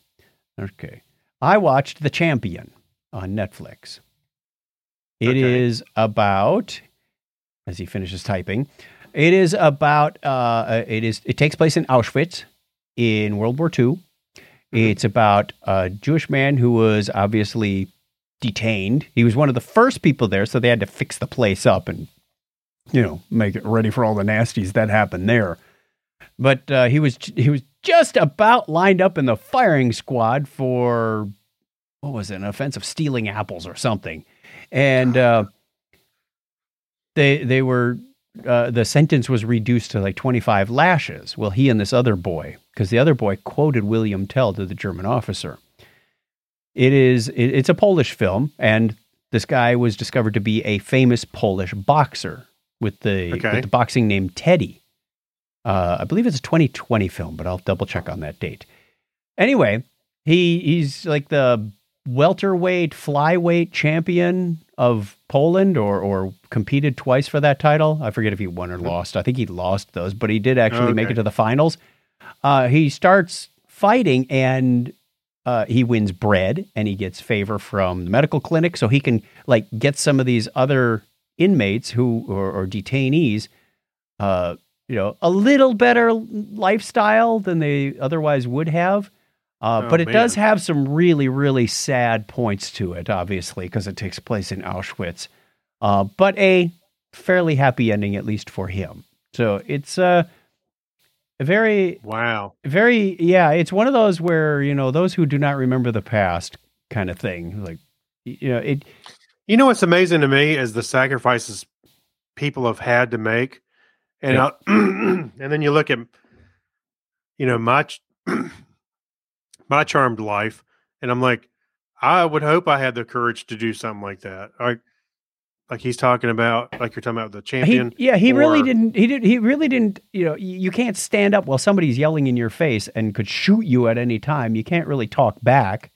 Okay. I watched The Champion on Netflix. It is Okay. about, as he finishes typing, it is about. Uh, it is. It takes place in Auschwitz in World War II. It's about a Jewish man who was obviously detained. He was one of the first people there, so they had to fix the place up and, you know, make it ready for all the nasties that happened there. But uh, he was he was just about lined up in the firing squad for what was it, an offense of stealing apples or something, and uh, they they were uh, the sentence was reduced to like 25 lashes. Well, he and this other boy, because the other boy quoted William Tell to the German officer. It is it, it's a Polish film, and this guy was discovered to be a famous Polish boxer with the Okay. with the boxing name Teddy. Uh, I believe it's a 2020 film, but I'll double check on that date. Anyway, he he's like the welterweight, flyweight champion of Poland, or or competed twice for that title. I forget if he won or lost. I think he lost those, but he did actually make it to the finals. Uh, he starts fighting and uh, he wins bread and he gets favor from the medical clinic, so he can like get some of these other inmates who or, or detainees, uh, you know, a little better lifestyle than they otherwise would have. Uh, Oh, but it does have some really, really sad points to it, obviously, because it takes place in Auschwitz. Uh, but a fairly happy ending, at least for him. So it's uh, very Wow. very yeah it's one of those where you know those who do not remember the past kind of thing like you know it You know what's amazing to me is the sacrifices people have had to make, and Yeah. [CLEARS THROAT] And then you look at, you know, my [CLEARS THROAT] my charmed life, and I'm like, I would hope I had the courage to do something like that. Like, like he's talking about, like you're talking about the he, champion. yeah he really didn't he did he really didn't you know you, you can't stand up while somebody's yelling in your face and could shoot you at any time you can't really talk back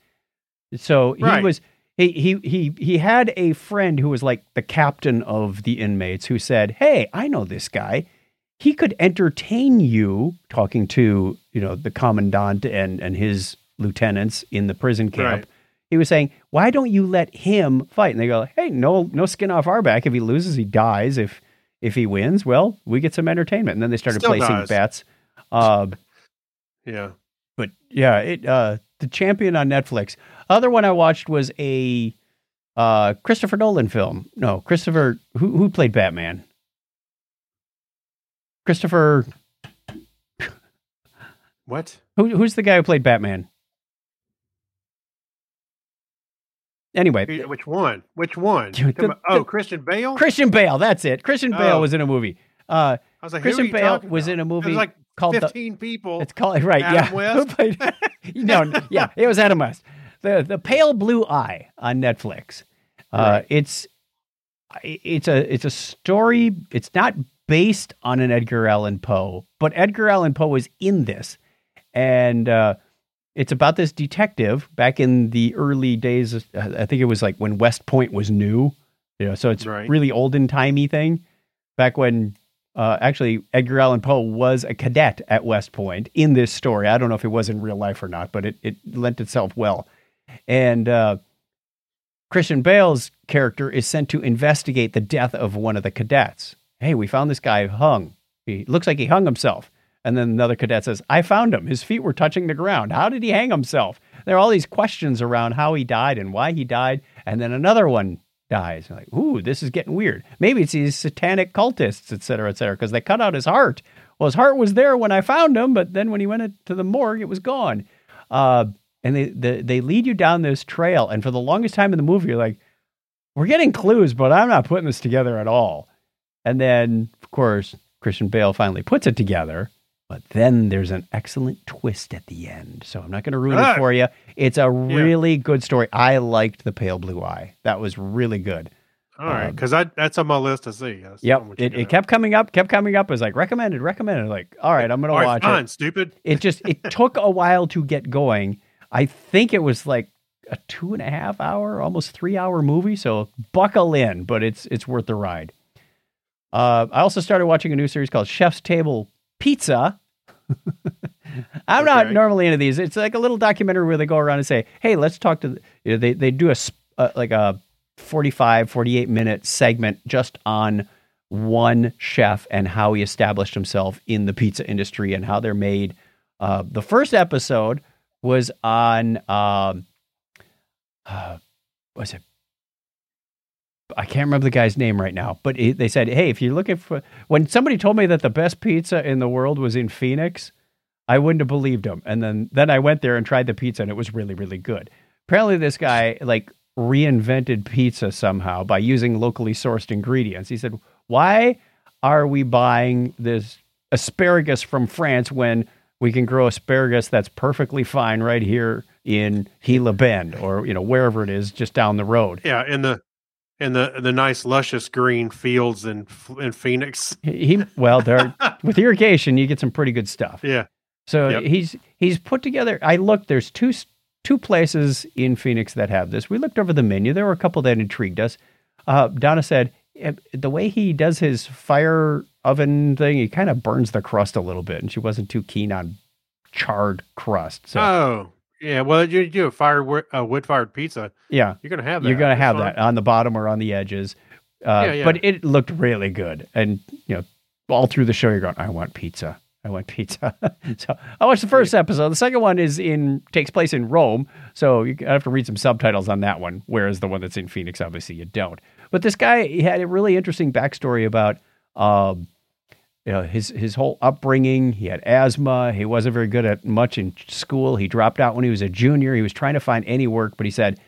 so he Right. was he, he he he had a friend who was like the captain of the inmates who said hey i know this guy he could entertain you talking to you know the commandant and and his lieutenants in the prison camp Right. He was saying why don't you let him fight? And they go hey no no skin off our back. If he loses he dies. If if he wins well we get some entertainment. And then they started Still placing dies. bets. Uh, Yeah. but yeah it uh the champion on netflix. Other one i watched was a uh christopher nolan film. No christopher who who played batman? Christopher What? who, who's the guy who played batman anyway Which one? Which one? The- talking about- oh, Christian Bale. christian bale that's it christian bale Oh. was in a movie uh I was like, christian bale was about? in a movie like called the, people. It's called right, Adam yeah. [LAUGHS] West? Played? [LAUGHS] no, yeah, [LAUGHS] it was Adam West. The the Pale Blue Eye on Netflix. Uh, it's it's a it's a story. It's not based on an Edgar Allan Poe, but Edgar Allan Poe was in this, and uh, it's about this detective back in the early days. Of, I think it was like when West Point was new. You know, so it's Right. really olden timey thing. Back when uh, actually Edgar Allan Poe was a cadet at West Point in this story. I don't know if it was in real life or not, but it, it lent itself well. And uh, Christian Bale's character is sent to investigate the death of one of the cadets. Hey, we found this guy hung. He looks like he hung himself. And then another cadet says, I found him. His feet were touching the ground. How did he hang himself? There are all these questions around how he died and why he died. And then another one dies. Like, ooh, this is getting weird. Maybe it's these satanic cultists, et cetera, et cetera, because they cut out his heart. Well, his heart was there when I found him, but then when he went to the morgue, it was gone. Uh, and they, they they lead you down this trail, and for the longest time in the movie, you're like, we're getting clues, but I'm not putting this together at all. And then, of course, Christian Bale finally puts it together. But then there's an excellent twist at the end. So I'm not going to ruin Ah. it for you. It's a really good story. I liked The Pale Blue Eye. That was really good. All right, Um, because that's on my list to see. That's Yep. It, it kept coming up, kept coming up. It was like recommended, recommended. Like, all right, I'm going to All right, watch fine, it. stupid. It just, it [LAUGHS] took a while to get going. I think it was like a two and a half hour, almost three hour movie. So buckle in, but it's, it's worth the ride. Uh, I also started watching a new series called Chef's Table Pizza. I'm not normally into these. It's like a little documentary where they go around and say, "Hey, let's talk to." The, you know, they they do a uh, like a 45, 48 minute segment just on one chef and how he established himself in the pizza industry and how they're made. Uh, the first episode was on um, uh, what's it? I can't remember the guy's name right now, but it, they said, "Hey, if you're looking for," when somebody told me that the best pizza in the world was in Phoenix, I wouldn't have believed him. And then then I went there and tried the pizza, and it was really really good. Apparently, this guy like reinvented pizza somehow by using locally sourced ingredients. He said, "Why are we buying this asparagus from France when we can grow asparagus that's perfectly fine right here in Gila Bend or you know wherever it is just down the road?" Yeah, in the in the the nice luscious green fields in in Phoenix. He well, there [LAUGHS] with irrigation, you get some pretty good stuff. Yeah, So Yep. he's he's put together. I looked. There's two two places in Phoenix that have this. We looked over the menu. There were a couple that intrigued us. Uh, Donna said eh, the way he does his fire oven thing, he kind of burns the crust a little bit, and she wasn't too keen on charred crust. So Oh, yeah. Well, you do a fire a wood fired pizza. yeah, You're gonna have that. you're gonna have that on the bottom or on the edges. Uh, Yeah, yeah. But it looked really good, and you know, all through the show, you're going, "I want pizza. I want pizza." [LAUGHS] so I watched the first episode. The second one is in takes place in Rome, so you have to read some subtitles on that one. Whereas the one that's in Phoenix, obviously, you don't. But this guy he had a really interesting backstory about. Um, you know his his whole upbringing. He had asthma. He wasn't very good at much in school. He dropped out when he was a junior. He was trying to find any work, but he said,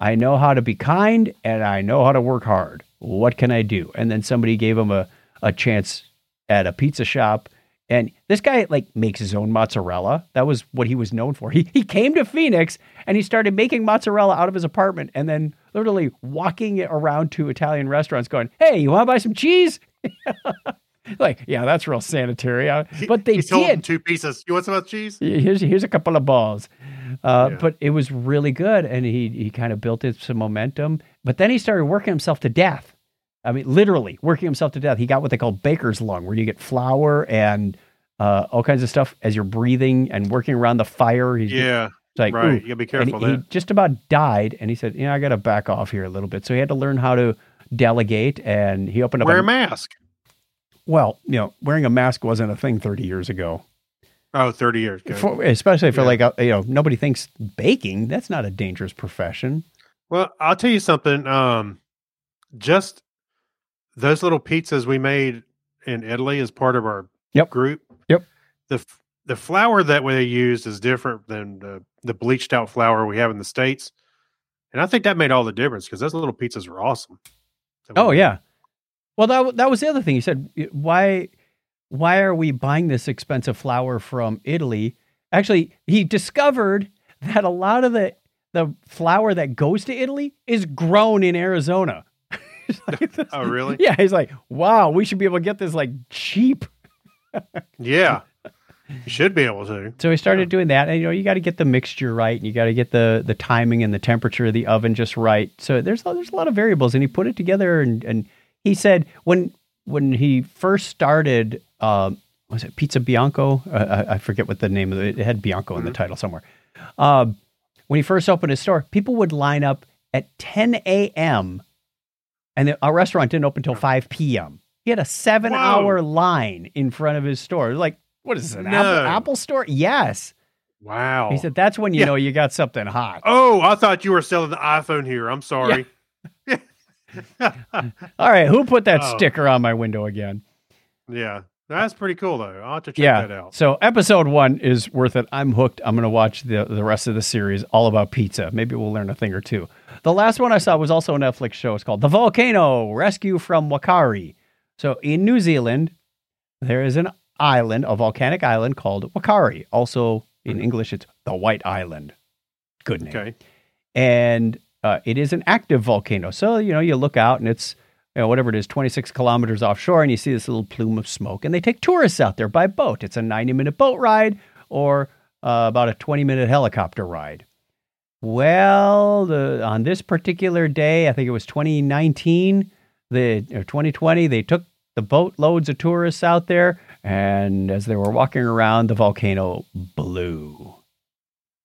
"I know how to be kind and I know how to work hard. What can I do?" And then somebody gave him a a chance at a pizza shop. And this guy like makes his own mozzarella. That was what he was known for. [LAUGHS] He he came to Phoenix and he started making mozzarella out of his apartment and then literally walking around to Italian restaurants going, "Hey, you want to buy some cheese?" [LAUGHS] like, yeah, that's real sanitary. Uh, But they did. two pieces. You want some cheese? Here's here's a couple of balls. Uh, Yeah. But it was really good, and he he kind of built it some momentum. But then he started working himself to death. I mean, literally working himself to death. He got what they call baker's lung, where you get flour and uh, all kinds of stuff as you're breathing and working around the fire. He's Yeah, like, right. ooh. You gotta be careful. he, he just about died, and he said, "Yeah, I got to back off here a little bit." So he had to learn how to delegate, and he opened up. Wear a, a mask. Well, you know, wearing a mask wasn't a thing 30 years ago. Oh, 30 years. For, especially for Yeah. like, uh, you know, nobody thinks baking. That's not a dangerous profession. Well, I'll tell you something. Um, just those little pizzas we made in Italy as part of our Yep. group. Yep. The f- the flour that they used is different than the, the bleached out flour we have in the states, and I think that made all the difference because those little pizzas were awesome. we Oh yeah. Well, that that was the other thing. He said, "Why, why are we buying this expensive flour from Italy?" Actually, he discovered that a lot of the the flour that goes to Italy is grown in Arizona. [LAUGHS] Like, "This- [LAUGHS] Oh, really? Yeah. He's like, "Wow, we should be able to get this like cheap." Yeah. You should be able to. So he started doing that, and you know, you got to get the mixture right, and you got to get the the timing and the temperature of the oven just right. So there's a- there's a lot of variables, and he put it together, and and he said when when he first started, um, was it Pizza Bianco? Uh, I, I forget what the name of it. It had Bianco in the title somewhere. Um, when he first opened his store, people would line up at 10 a.m. and the, our restaurant didn't open until 5 p.m. He had a seven hour line in front of his store. Like, what is it? An No. Apple, Apple store? Yes. Wow. He said that's when you Yeah. know you got something hot. "Oh, I thought you were selling the iPhone here. I'm sorry." [LAUGHS] [LAUGHS] All right, who put that Oh. sticker on my window again? Yeah, that's pretty cool though. I'll have to check yeah. that out. So episode one is worth it. I'm hooked. I'm going to watch the the rest of the series all about pizza. Maybe we'll learn a thing or two. The last one I saw was also a Netflix show. It's called The Volcano Rescue from Whakaari. So in New Zealand, there is an island, a volcanic island called Whakaari. Also in hmm. English, it's the White Island. Good name Okay. and uh, it is an active volcano. So you know, you look out and it's you know, whatever it is, 26 kilometers offshore, and you see this little plume of smoke. And they take tourists out there by boat. It's a 90 minute boat ride or uh, about a 20 minute helicopter ride. Well, the, on this particular day, I think it was 2019, the or 2020, they took the boat loads of tourists out there, and as they were walking around, the volcano blew,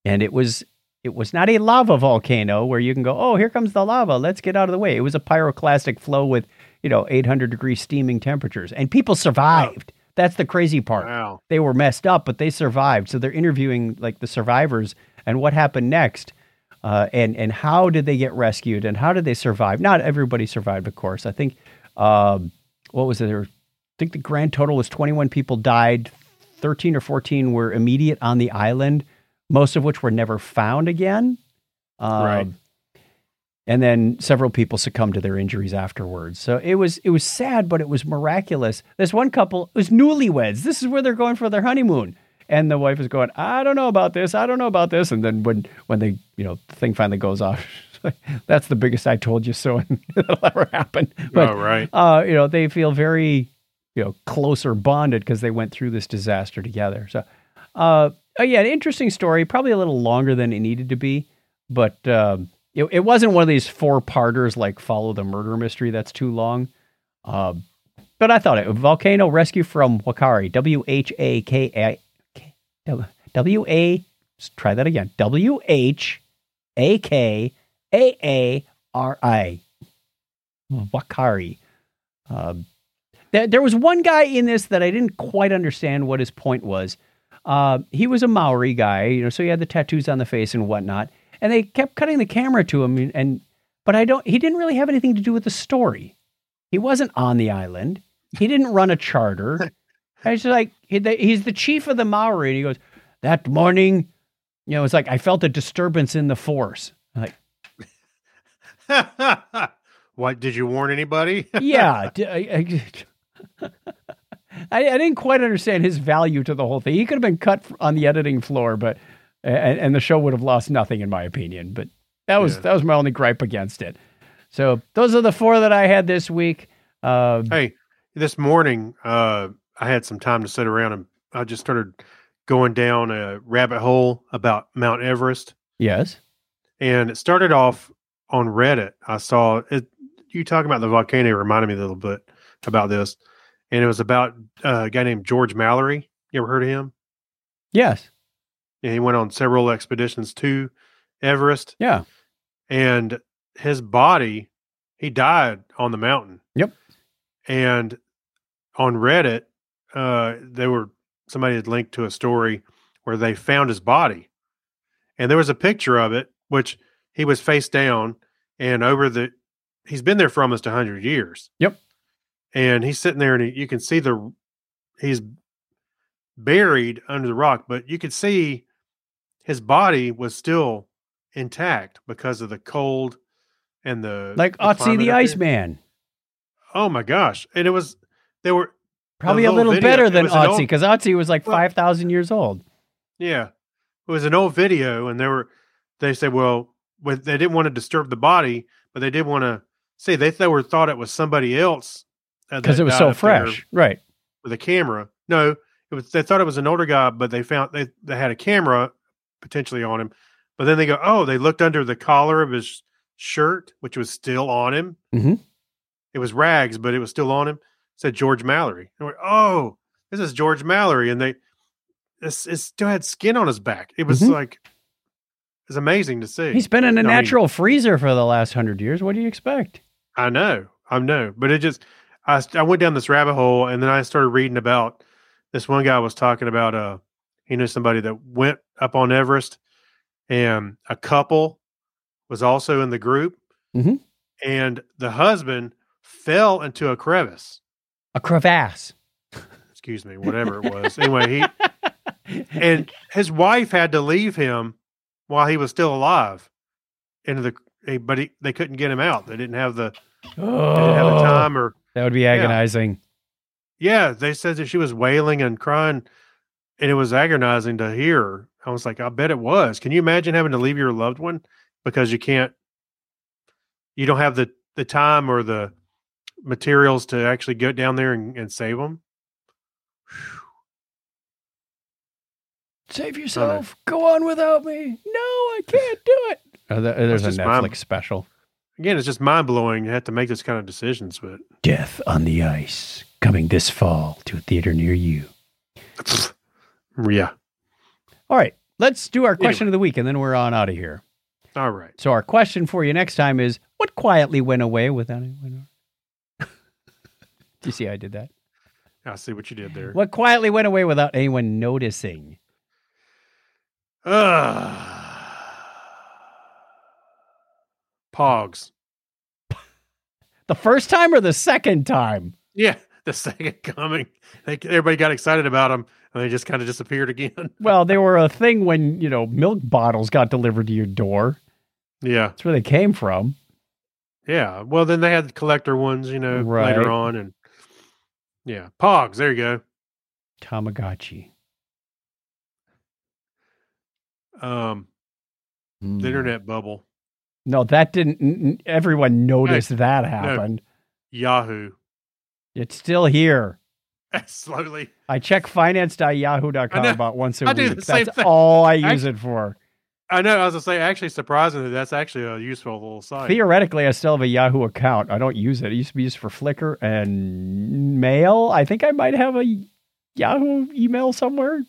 and it was it was not a lava volcano where you can go, oh, here comes the lava, let's get out of the way. It was a pyroclastic flow with you know 800 degree steaming temperatures, and people survived. That's the crazy part Wow. they were messed up, but they survived. So they're interviewing like the survivors and what happened next, uh, and and how did they get rescued and how did they survive? Not everybody survived, of course. I think um, what was it? There, were- I think the grand total was 21 people died, 13 or 14 were immediate on the island, most of which were never found again. Um, Right. And then several people succumbed to their injuries afterwards. So it was it was sad, but it was miraculous. This one couple was newlyweds. This is where they're going for their honeymoon. And the wife is going, I don't know about this. I don't know about this. And then when when they you know the thing finally goes off, [LAUGHS] that's the biggest I told you so [LAUGHS] that'll ever happen. But oh, right. uh, you know, they feel very, you know, closer bonded because they went through this disaster together. So, uh, uh, yeah, an interesting story. Probably a little longer than it needed to be, but um, it, it wasn't one of these four parters like Follow the Murder Mystery. That's too long. Uh, but I thought it Volcano Rescue from Whakaari. W H A K A W A. Try that again. W H A K A A R I. Whakaari. There, there was one guy in this that I didn't quite understand what his point was. Uh, he was a Maori guy, you know, so he had the tattoos on the face and whatnot, and they kept cutting the camera to him, and, and but I don't. He didn't really have anything to do with the story. He wasn't on the island. He didn't run a charter. [LAUGHS] I was like, he, the, he's the chief of the Maori, and he goes, that morning, you know, it's like I felt a disturbance in the force. I'm like, [LAUGHS] what did you warn anybody? yeah. [LAUGHS] d- I, I- I- I didn't quite understand his value to the whole thing. He could have been cut on the editing floor, but and, and the show would have lost nothing, in my opinion. But that was Yeah. that was my only gripe against it. So those are the four that I had this week. Uh, hey, this morning, uh, I had some time to sit around and I just started going down a rabbit hole about Mount Everest. yes, And it started off on Reddit. I saw it. You talking about the volcano reminded me a little bit about this. And it was about uh, a guy named George Mallory. You ever heard of him? yes, And he went on several expeditions to Everest. yeah, and his body he died on the mountain Yep. and on reddit uh they were somebody had linked to a story where they found his body and there was a picture of it which he was face down and over the he's been there for almost a 100 years Yep. And he's sitting there and he, you can see the he's buried under the rock but you could see his body was still intact because of the cold and the like the Otzi the. Iceman. Oh my gosh! And it was they were Probably a little video- better than Otzi because Otzi was like Well- five thousand years old. yeah, it was an old video, and they were they said well with they didn't want to disturb the body, but they did want to see they they were thought it was somebody else Because it was so fresh, right? with a camera. No, it was they thought it was an older guy, but they found they they had a camera potentially on him. But then they go, oh, they looked under the collar of his shirt, which was still on him. Mhm. It was rags, but it was still on him. said George Mallory. And we're, oh, this is George Mallory, and they it's, it still had skin on his back. It was Mhm. like it's amazing to see. He's been in a I mean- natural freezer for the last hundred years. What do you expect? I know, I know, but it just I I went down this rabbit hole, and then I started reading about this one guy was talking about uh he knew somebody that went up on Everest and a couple was also in the group Mhm. and the husband fell into a crevice. A crevasse. Excuse me, whatever it was. anyway, he [LAUGHS] and his wife had to leave him while he was still alive into the eh, but he, they couldn't get him out. They didn't have the they didn't have the Oh, time or that would be agonizing. Yeah, they said that she was wailing and crying, and it was agonizing to hear. I was like, I bet it was. Can you imagine having to leave your loved one because you can't, you don't have the the time or the materials to actually get down there and, and save them? Save yourself. Go on without me. No, I can't do it. Oh, there's a Netflix special. Again, it's just mind blowing. You have to make this kind of decisions, but Death on the Ice, coming this fall to a theater near you. [LAUGHS] yeah. All right, let's do our question of the week and then we're on out of here. All right. So, our question for you next time is what quietly went away without anyone? do you see how I did that? I see what you did there. What quietly went away without anyone noticing? Ugh. Pogs. [LAUGHS] The first time or the second time? Yeah, [LAUGHS] the second coming. They, everybody got excited about them, and they just kind of disappeared again. [LAUGHS] Well, they were a thing when, you know, milk bottles got delivered to your door. yeah, That's where they came from. yeah. Well, then they had collector ones, you know, Right. later on, and yeah, Pogs. There you go. Tamagotchi. Um, Mm. the internet bubble, No, that didn't. Everyone noticed that happened. Yahoo. It's still here. [LAUGHS] Slowly, I check finance.yahoo.com about once a I week. That's thing. all I I- use it for. I know. I was gonna say, actually, surprisingly, that's actually a useful little site. Theoretically, I still have a Yahoo account. I don't use it. It used to be used for Flickr and mail. I think I might have a Yahoo email somewhere.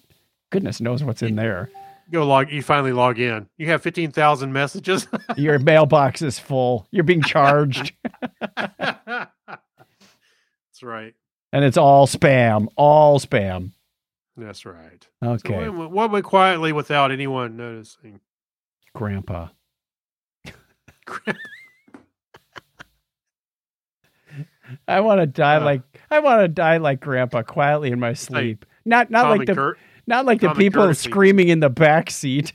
Goodness knows what's in there. Go log. You finally log in. You have fifteen thousand messages. [LAUGHS] Your mailbox is full. You're being charged, [LAUGHS] That's right. and it's all spam. All spam. That's right. Okay, So what, what went quietly without anyone noticing? Grandpa. [LAUGHS] I want to die Uh. like I want to die like Grandpa, quietly in my sleep. Not not Common like the cur- not like the people courtesy. screaming in the back seat.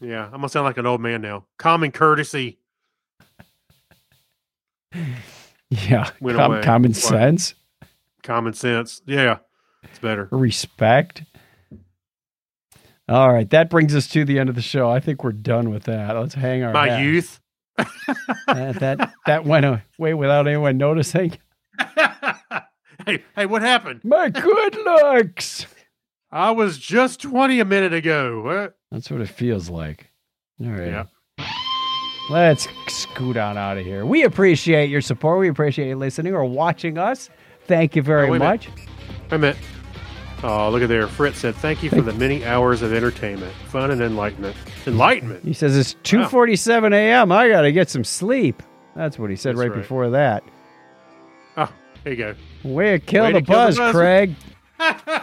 Yeah, I'm gonna sound like an old man now. Common courtesy. Yeah, com- common What? sense, Common sense. Yeah, it's better. respect. All right, that brings us to the end of the show. I think we're done with that. Let's hang our My hat. youth. That, that that went away without anyone noticing. [LAUGHS] hey, hey, what happened? My good looks. I was just 20 a minute ago. What? That's what it feels like. All right. Yeah. Let's scoot on out of here. We appreciate your support. We appreciate you listening or watching us. Thank you very Oh, wait much. Wait a minute. Oh, look at there. Fritz said, "Thank you for the many hours of entertainment, fun, and enlightenment." Enlightenment. He says it's 2:47 a.m. I got to get some sleep. That's what he said right, right. before that. Oh, there you go. Way to kill Way the to kill the buzz, buzz. Craig,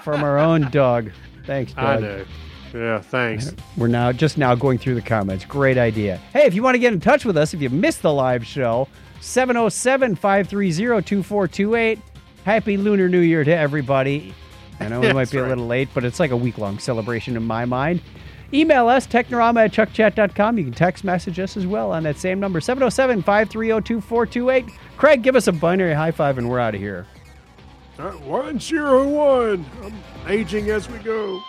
from our own Doug. Thanks, Doug. I know. Yeah, thanks. We're now just now going through the comments. Great idea. Hey, if you want to get in touch with us, if you missed the live show, 707 530 2428. Happy Lunar New Year to everybody. I know we might be a little late, but it's like a week long celebration in my mind. Email us, technorama at chuckchat.com. You can text message us as well on that same number, 707 530 2428. Craig, give us a binary high five and we're out of here. One zero one. I'm aging as we go.